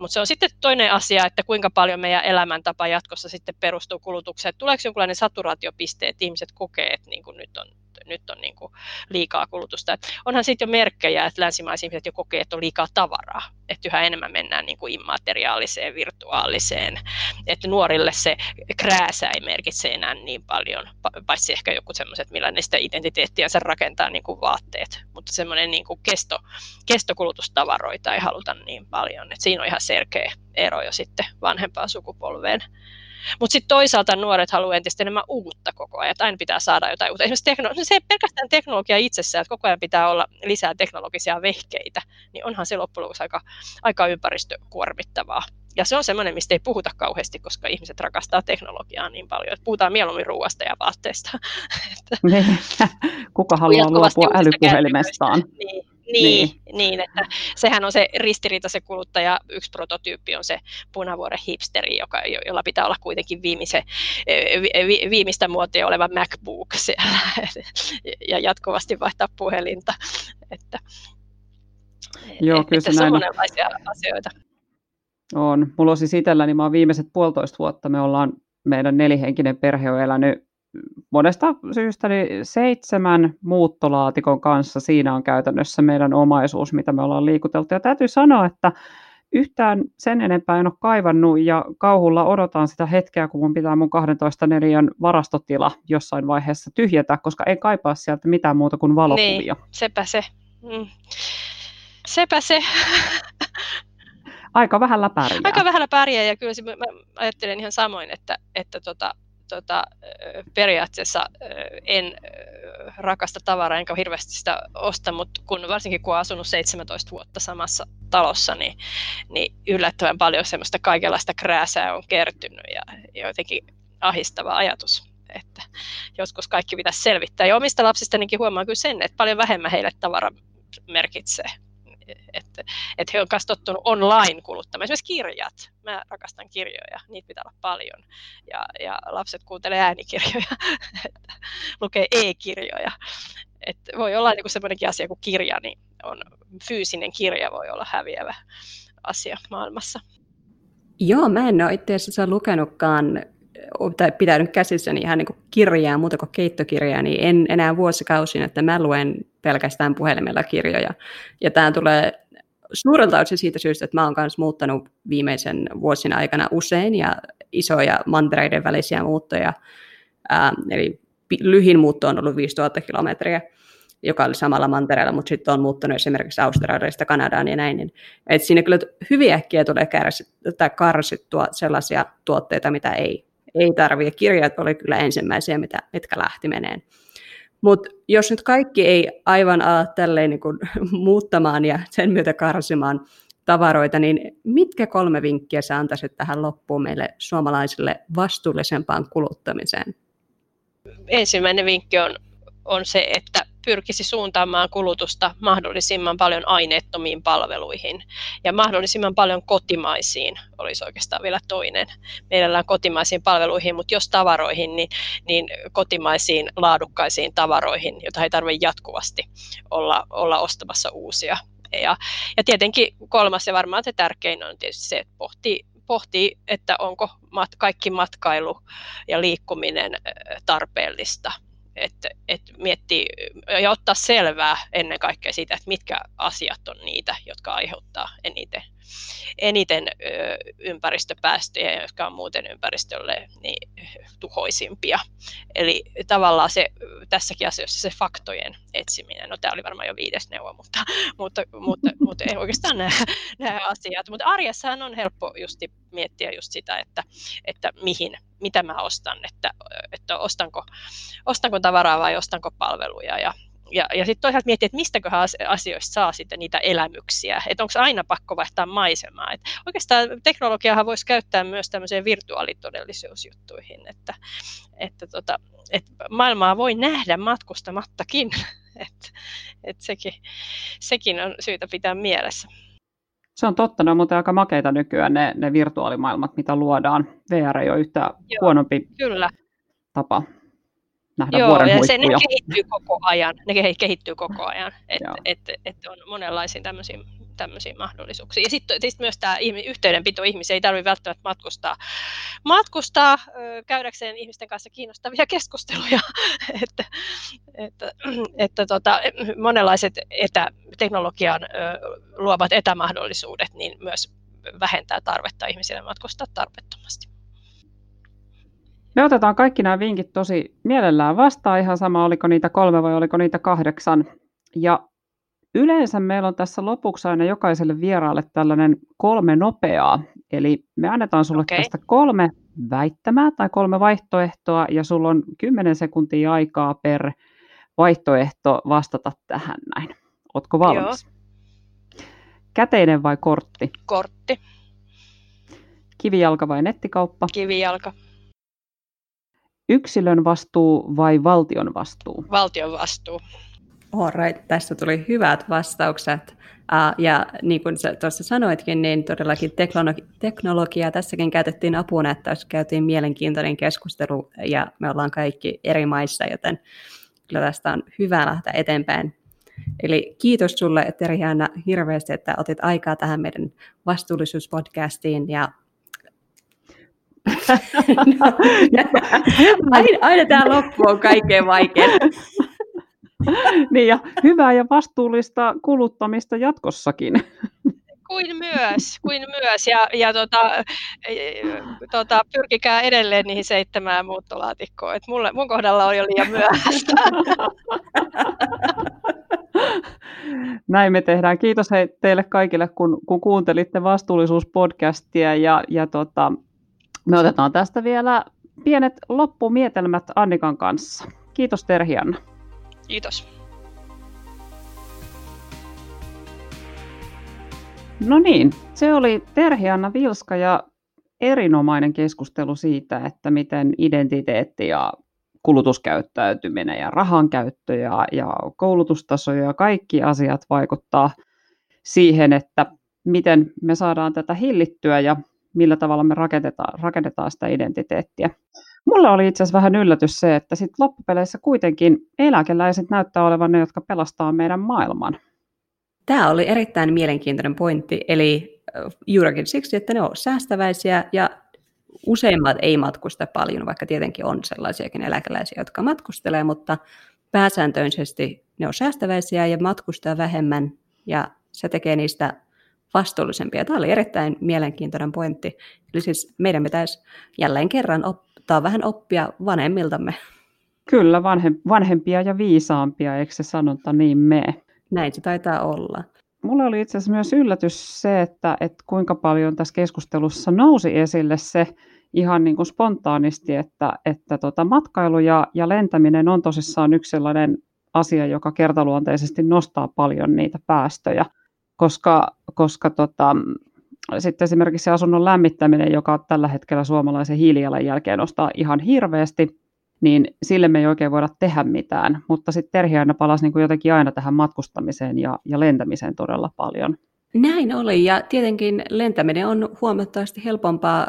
Mutta se on sitten toinen asia, että kuinka paljon meidän elämäntapa jatkossa sitten perustuu kulutukseen. Tuleeko jonkinlainen saturaatiopiste, että ihmiset kokee, että niin kuin nyt, on, nyt on niin kuin liikaa kulutusta. Et onhan sitten jo merkkejä, että länsimaiset ihmiset jo kokee, että on liikaa tavaraa, että yhä enemmän mennään niin kuin immateriaaliseen, virtuaaliseen, että nuorille se krääsä ei merkitse enää niin paljon, paitsi ehkä joku semmoiset, millä ne sitä identiteettiä se rakentaa niin kuin vaatteet, mutta semmoinen niin kuin kesto, kestokulutustavaroita ei haluta niin paljon, että siinä on ihan selkeä ero jo sitten vanhempaan sukupolveen. Mutta sitten toisaalta nuoret haluavat entistä enemmän uutta koko ajan, että aina pitää saada jotain uutta. Esimerkiksi teknolo- no se pelkästään teknologia itsessään, että koko ajan pitää olla lisää teknologisia vehkeitä, niin onhan se loppujen lopuksi aika, aika ympäristökuormittavaa. Ja se on semmoinen, mistä ei puhuta kauheasti, koska ihmiset rakastaa teknologiaa niin paljon, että puhutaan mieluummin ruoasta ja vaatteista. Niin. Kuka haluaa luopua älypuhelimestaan? Niin, niin, niin. niin, että sehän on se ristiriita, se kuluttaja, yksi prototyyppi on se punavuoren hipsteri, joka, jolla pitää olla kuitenkin viimeise, vi, viimeistä muotia oleva MacBook siellä ja jatkuvasti vaihtaa puhelinta. Että, Joo, kyllä että se, se on monenlaisia asioita. On. Mulla on siis itselläni, mä oon viimeiset puolitoista vuotta, me ollaan, meidän nelihenkinen perhe on elänyt monesta syystä niin seitsemän muuttolaatikon kanssa. Siinä on käytännössä meidän omaisuus, mitä me ollaan liikuteltu. Ja täytyy sanoa, että yhtään sen enempää en ole kaivannut ja kauhulla odotan sitä hetkeä, kun mun pitää mun 12 neliön varastotila jossain vaiheessa tyhjätä, koska en kaipaa sieltä mitään muuta kuin valokuvia. Niin, sepä se. Mm. Sepä se. Aika vähällä pärjää. Aika vähällä pärjää ja kyllä mä ajattelen ihan samoin, että, että tota, tota, periaatteessa en rakasta tavaraa enkä hirveästi sitä osta, mutta kun, varsinkin kun olen asunut 17 vuotta samassa talossa, niin, niin yllättävän paljon semmoista kaikenlaista krääsää on kertynyt ja jotenkin ahistava ajatus että joskus kaikki pitäisi selvittää. Ja omista lapsistanikin huomaan kyllä sen, että paljon vähemmän heille tavara merkitsee että et he on myös tottunut online kuluttamaan. Esimerkiksi kirjat. Mä rakastan kirjoja, niitä pitää olla paljon. Ja, ja lapset kuuntelee äänikirjoja, lukee e-kirjoja. Et voi olla niin semmoinenkin asia kuin kirja, niin on, fyysinen kirja voi olla häviävä asia maailmassa. Joo, mä en ole itse asiassa lukenutkaan tai pitänyt käsissäni ihan niin kuin kirjaa, muuta kuin keittokirjaa, niin en enää vuosikausin, että mä luen pelkästään puhelimella kirjoja. Ja tämä tulee suurelta osin siitä syystä, että mä oon myös muuttanut viimeisen vuosina aikana usein ja isoja mantereiden välisiä muuttoja. Ää, eli lyhin muutto on ollut 5000 kilometriä, joka oli samalla mantereella, mutta sitten on muuttanut esimerkiksi Australiasta Kanadaan ja näin. Niin, et siinä kyllä hyvin äkkiä tulee karsittua sellaisia tuotteita, mitä ei ei tarvitse. Kirjat oli kyllä ensimmäisiä, mitä, mitkä lähti meneen. Mutta jos nyt kaikki ei aivan ala tälleen niin kuin, muuttamaan ja sen myötä karsimaan tavaroita, niin mitkä kolme vinkkiä sä antaisit tähän loppuun meille suomalaisille vastuullisempaan kuluttamiseen? Ensimmäinen vinkki on, on se, että pyrkisi suuntaamaan kulutusta mahdollisimman paljon aineettomiin palveluihin ja mahdollisimman paljon kotimaisiin olisi oikeastaan vielä toinen. Mielellään kotimaisiin palveluihin, mutta jos tavaroihin, niin, niin kotimaisiin laadukkaisiin tavaroihin, joita ei tarvitse jatkuvasti olla, olla ostamassa uusia. Ja, ja tietenkin kolmas ja varmaan se tärkein on tietysti se, että pohtii, pohtii, että onko mat, kaikki matkailu ja liikkuminen tarpeellista että, että miettii ja ottaa selvää ennen kaikkea siitä, että mitkä asiat on niitä, jotka aiheuttaa eniten, eniten ympäristöpäästöjä, jotka on muuten ympäristölle niin, tuhoisimpia. Eli tavallaan se tässäkin asiassa se faktojen etsiminen, no tämä oli varmaan jo viides neuvo, mutta, mutta, mutta, mutta ei oikeastaan nämä, nämä asiat. Mutta arjessahan on helppo justi miettiä just sitä, että, että mihin, mitä mä ostan, että, että ostanko, ostanko tavaraa vai ostanko palveluja ja, ja, ja sitten toisaalta miettiä, että mistäköhän asioista saa sitten niitä elämyksiä, että onko aina pakko vaihtaa maisemaa. Et oikeastaan teknologiahan voisi käyttää myös tämmöiseen virtuaalitodellisuusjuttuihin, että, että, tota, että maailmaa voi nähdä matkustamattakin, että, että sekin, sekin on syytä pitää mielessä. Se on totta, ne on muuten aika makeita nykyään ne, ne virtuaalimaailmat, mitä luodaan. VR ei ole yhtä Joo, huonompi kyllä. tapa nähdä Joo, vuoren ja se, ne kehittyy koko ajan. Ne kehittyy koko ajan. Että et, et on monenlaisia tämmöisiä tämmöisiä mahdollisuuksia. Ja sitten sit myös tämä yhteydenpito ihmisiä ei tarvitse välttämättä matkustaa, matkustaa käydäkseen ihmisten kanssa kiinnostavia keskusteluja, että, että, että tota, monenlaiset etä, teknologian luovat etämahdollisuudet niin myös vähentää tarvetta ihmisille matkustaa tarpeettomasti. Me otetaan kaikki nämä vinkit tosi mielellään vastaan, ihan sama oliko niitä kolme vai oliko niitä kahdeksan. Ja yleensä meillä on tässä lopuksi aina jokaiselle vieraalle tällainen kolme nopeaa. Eli me annetaan sulle okay. tästä kolme väittämää tai kolme vaihtoehtoa ja sulla on 10 sekuntia aikaa per vaihtoehto vastata tähän näin. Ootko valmis? Joo. Käteinen vai kortti? Kortti. Kivijalka vai nettikauppa? Kivijalka. Yksilön vastuu vai valtion vastuu? Valtion vastuu. Alright, tässä tuli hyvät vastaukset. Uh, ja niin kuin sä tuossa sanoitkin, niin todellakin teknologi- teknologiaa tässäkin käytettiin apuna, että tässä käytiin mielenkiintoinen keskustelu ja me ollaan kaikki eri maissa, joten kyllä tästä on hyvä lähteä eteenpäin. Eli kiitos sulle Terhiana hirveästi, että otit aikaa tähän meidän vastuullisuuspodcastiin ja aina, aina tämä loppu on kaikkein vaikein. niin ja hyvää ja vastuullista kuluttamista jatkossakin. Kuin myös, kuin myös. Ja, ja tota, tota, pyrkikää edelleen niihin seitsemään muuttolaatikkoon. Et mulle, mun kohdalla oli jo liian myöhäistä. Näin me tehdään. Kiitos teille kaikille, kun, kun kuuntelitte vastuullisuuspodcastia ja, ja tota, me otetaan tästä vielä pienet loppumietelmät Annikan kanssa. Kiitos Terhianna. Kiitos. No niin, se oli Terhianna Vilska ja erinomainen keskustelu siitä, että miten identiteetti ja kulutuskäyttäytyminen ja rahankäyttö ja, ja koulutustaso ja kaikki asiat vaikuttaa siihen, että miten me saadaan tätä hillittyä ja millä tavalla me rakennetaan, rakennetaan sitä identiteettiä. Mulla oli itse asiassa vähän yllätys se, että sit loppupeleissä kuitenkin eläkeläiset näyttää olevan ne, jotka pelastaa meidän maailman. Tämä oli erittäin mielenkiintoinen pointti, eli juurikin siksi, että ne ovat säästäväisiä ja useimmat ei matkusta paljon, vaikka tietenkin on sellaisiakin eläkeläisiä, jotka matkustelee, mutta pääsääntöisesti ne on säästäväisiä ja matkustaa vähemmän ja se tekee niistä vastuullisempia. Tämä oli erittäin mielenkiintoinen pointti. Eli siis meidän pitäisi jälleen kerran ottaa vähän oppia vanhemmiltamme. Kyllä, vanhempia ja viisaampia, eikö se sanonta niin me? Näin se taitaa olla. Mulle oli itse asiassa myös yllätys se, että, että kuinka paljon tässä keskustelussa nousi esille se ihan niin kuin spontaanisti, että, että tota matkailu ja, ja lentäminen on tosissaan yksi sellainen asia, joka kertaluonteisesti nostaa paljon niitä päästöjä, koska, koska tota, sitten esimerkiksi se asunnon lämmittäminen, joka tällä hetkellä suomalaisen hiilijalanjälkeen nostaa ihan hirveästi, niin sille me ei oikein voida tehdä mitään. Mutta sitten Terhi aina palasi niin kuin jotenkin aina tähän matkustamiseen ja, ja lentämiseen todella paljon. Näin oli, ja tietenkin lentäminen on huomattavasti helpompaa,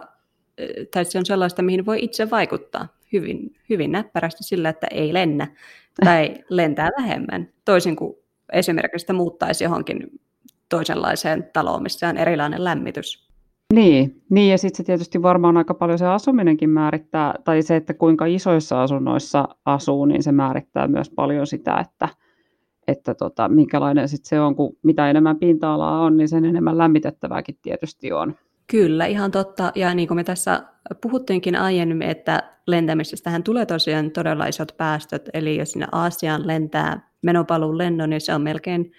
tai se on sellaista, mihin voi itse vaikuttaa hyvin, hyvin näppärästi sillä, että ei lennä tai lentää vähemmän, toisin kuin esimerkiksi että muuttaisi johonkin toisenlaiseen taloon, missä on erilainen lämmitys. Niin, niin ja sitten se tietysti varmaan aika paljon se asuminenkin määrittää, tai se, että kuinka isoissa asunnoissa asuu, niin se määrittää myös paljon sitä, että, että tota, minkälainen sit se on, kun mitä enemmän pinta-alaa on, niin sen enemmän lämmitettävääkin tietysti on. Kyllä, ihan totta. Ja niin kuin me tässä puhuttiinkin aiemmin, että lentämisestähän tulee tosiaan todella isot päästöt. Eli jos sinne Aasiaan lentää menopaluun lennon, niin se on melkein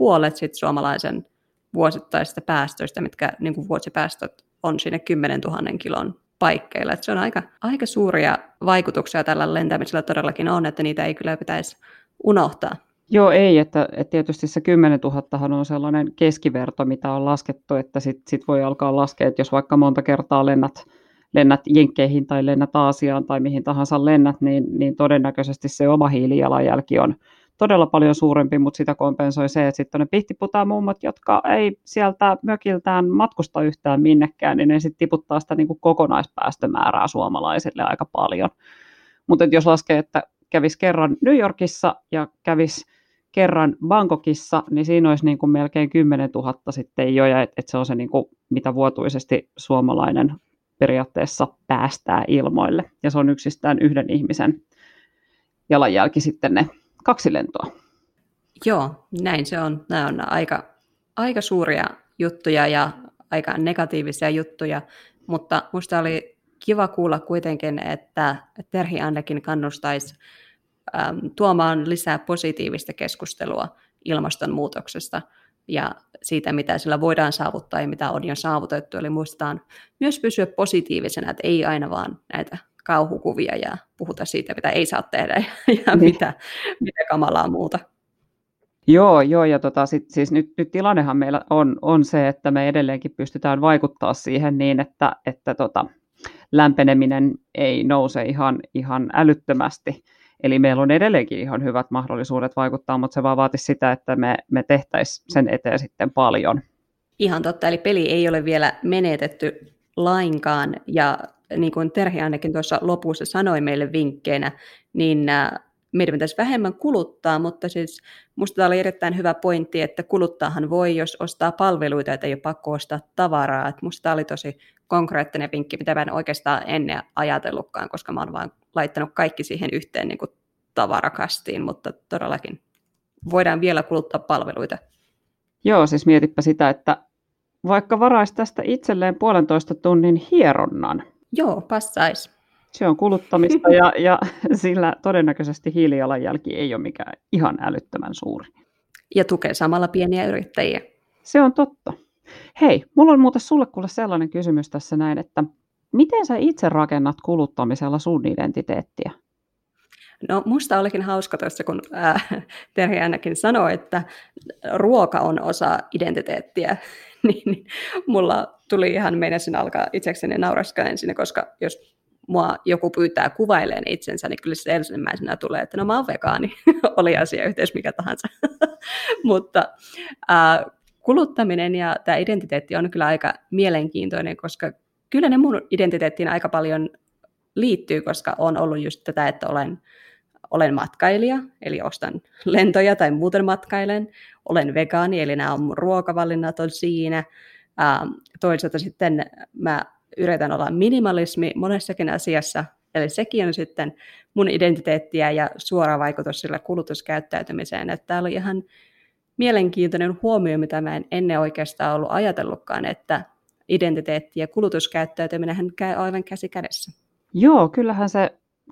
puolet sit suomalaisen vuosittaisista päästöistä, mitkä niin kuin vuosipäästöt on sinne 10 000 kilon paikkeilla. Et se on aika, aika suuria vaikutuksia tällä lentämisellä todellakin on, että niitä ei kyllä pitäisi unohtaa. Joo, ei, että, että tietysti se 10 000 on sellainen keskiverto, mitä on laskettu, että sitten sit voi alkaa laskea, että jos vaikka monta kertaa lennät, lennät Jenkkeihin tai lennät Aasiaan tai mihin tahansa lennät, niin, niin todennäköisesti se oma hiilijalanjälki on, todella paljon suurempi, mutta sitä kompensoi se, että sitten ne pihtiputaan mummot, jotka ei sieltä mökiltään matkusta yhtään minnekään, niin ne sitten tiputtaa sitä niin kuin kokonaispäästömäärää suomalaisille aika paljon. Mutta jos laskee, että kävisi kerran New Yorkissa ja kävisi kerran Bangkokissa, niin siinä olisi niin kuin melkein 10 000 sitten jo, ja että et se on se, niin kuin, mitä vuotuisesti suomalainen periaatteessa päästää ilmoille. Ja se on yksistään yhden ihmisen jalanjälki sitten ne kaksi lentoa. Joo, näin se on. Nämä on aika, aika suuria juttuja ja aika negatiivisia juttuja, mutta minusta oli kiva kuulla kuitenkin, että Terhi ainakin kannustaisi äm, tuomaan lisää positiivista keskustelua ilmastonmuutoksesta ja siitä, mitä sillä voidaan saavuttaa ja mitä on jo saavutettu. Eli muistetaan myös pysyä positiivisena, että ei aina vaan näitä kauhukuvia ja puhuta siitä, mitä ei saa tehdä ja niin. mitä, mitä kamalaa muuta. Joo, joo ja tota, sit, siis nyt, nyt tilannehan meillä on, on se, että me edelleenkin pystytään vaikuttaa siihen niin, että, että tota, lämpeneminen ei nouse ihan, ihan älyttömästi. Eli meillä on edelleenkin ihan hyvät mahdollisuudet vaikuttaa, mutta se vaan vaatisi sitä, että me, me tehtäisiin sen eteen sitten paljon. Ihan totta, eli peli ei ole vielä menetetty lainkaan, ja niin kuin Terhi ainakin tuossa lopussa sanoi meille vinkkeinä, niin äh, meidän pitäisi vähemmän kuluttaa, mutta siis minusta tämä oli erittäin hyvä pointti, että kuluttaahan voi, jos ostaa palveluita, että ei ole pakko ostaa tavaraa. Minusta tämä oli tosi konkreettinen vinkki, mitä mä en oikeastaan ennen ajatellutkaan, koska mä vain laittanut kaikki siihen yhteen niin kuin tavarakastiin, mutta todellakin voidaan vielä kuluttaa palveluita. Joo, siis mietipä sitä, että vaikka varaisi tästä itselleen puolentoista tunnin hieronnan. Joo, passaisi. Se on kuluttamista ja, ja sillä todennäköisesti hiilijalanjälki ei ole mikään ihan älyttömän suuri. Ja tukee samalla pieniä yrittäjiä. Se on totta. Hei, mulla on muuten sulle kuule sellainen kysymys tässä näin, että miten sä itse rakennat kuluttamisella sun identiteettiä? No musta olikin hauska tässä, kun äh, Terhi ainakin sanoi, että ruoka on osa identiteettiä, niin mulla tuli ihan meinasin alkaa itsekseni nauraskaa ensin, koska jos mua joku pyytää kuvaileen itsensä, niin kyllä se ensimmäisenä tulee, että no mä oon vegaani, oli asiayhteys mikä tahansa. Mutta äh, kuluttaminen ja tämä identiteetti on kyllä aika mielenkiintoinen, koska kyllä ne mun identiteettiin aika paljon liittyy, koska on ollut just tätä, että olen, olen matkailija, eli ostan lentoja tai muuten matkailen. Olen vegaani, eli nämä on mun ruokavalinnat on siinä. Ähm, toisaalta sitten mä yritän olla minimalismi monessakin asiassa, eli sekin on sitten mun identiteettiä ja suora vaikutus sillä kulutuskäyttäytymiseen. Että tämä oli ihan mielenkiintoinen huomio, mitä mä en ennen oikeastaan ollut ajatellutkaan, että identiteetti ja kulutuskäyttäytyminen käy aivan käsi kädessä. Joo, kyllähän se,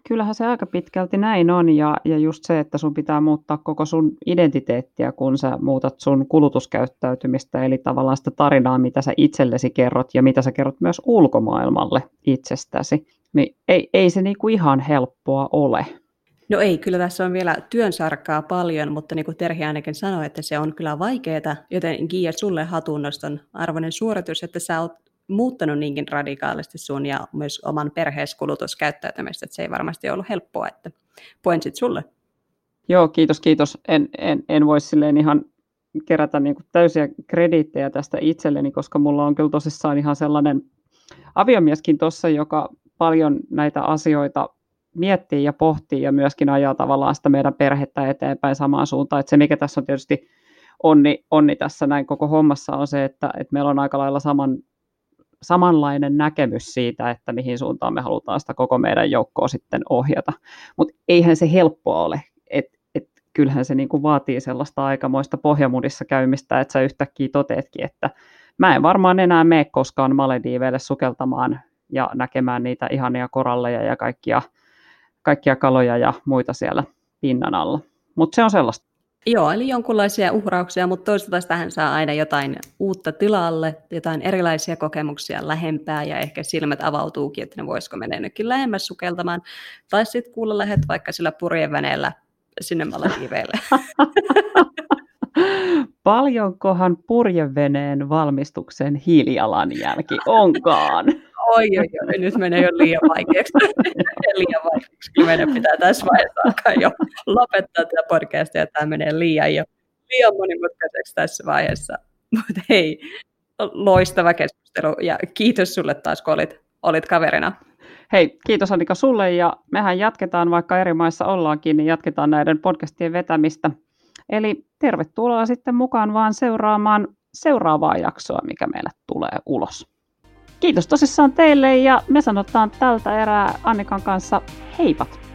kyllähän se aika pitkälti näin on ja, ja just se, että sun pitää muuttaa koko sun identiteettiä, kun sä muutat sun kulutuskäyttäytymistä, eli tavallaan sitä tarinaa, mitä sä itsellesi kerrot ja mitä sä kerrot myös ulkomaailmalle itsestäsi, niin ei, ei se niinku ihan helppoa ole. No ei, kyllä tässä on vielä työn sarkaa paljon, mutta niin kuin Terhi ainakin sanoi, että se on kyllä vaikeaa, joten Gia, sulle hatunnoston arvoinen suoritus, että sä oot muuttanut niinkin radikaalisti sun ja myös oman perheeskulutuskäyttäytymistä, että se ei varmasti ollut helppoa, että pointsit sulle. Joo, kiitos, kiitos. En, en, en voi silleen ihan kerätä niin kuin täysiä krediittejä tästä itselleni, koska mulla on kyllä tosissaan ihan sellainen aviomieskin tuossa, joka paljon näitä asioita miettii ja pohtii ja myöskin ajaa tavallaan sitä meidän perhettä eteenpäin samaan suuntaan. Että se, mikä tässä on tietysti onni, onni tässä näin koko hommassa on se, että, että meillä on aika lailla saman, samanlainen näkemys siitä, että mihin suuntaan me halutaan sitä koko meidän joukkoa sitten ohjata. Mutta eihän se helppoa ole. Et, et, kyllähän se niinku vaatii sellaista aikamoista pohjamudissa käymistä, että sä yhtäkkiä toteetkin, että mä en varmaan enää mene koskaan Malediiveille sukeltamaan ja näkemään niitä ihania koralleja ja kaikkia kaikkia kaloja ja muita siellä pinnan alla. Mutta se on sellaista. Joo, eli jonkunlaisia uhrauksia, mutta toisaalta tähän saa aina jotain uutta tilalle, jotain erilaisia kokemuksia lähempää ja ehkä silmät avautuukin, että ne voisiko mennä jonnekin lähemmäs sukeltamaan. Tai sitten kuulla lähet vaikka sillä purjeveneellä sinne Malediiveille. Paljonkohan purjeveneen valmistuksen hiilijalanjälki onkaan? Oi, oi, oi, nyt menee jo liian vaikeaksi. liian vaikeaksi. Meidän pitää tässä vaiheessa alkaa jo lopettaa tätä podcastia, tämä menee liian jo liian monimutkaiseksi tässä vaiheessa. Mutta hei, loistava keskustelu ja kiitos sulle taas, kun olit, olit kaverina. Hei, kiitos Annika sulle ja mehän jatketaan, vaikka eri maissa ollaankin, niin jatketaan näiden podcastien vetämistä Eli tervetuloa sitten mukaan vaan seuraamaan seuraavaa jaksoa, mikä meille tulee ulos. Kiitos tosissaan teille ja me sanotaan tältä erää Annikan kanssa heipat!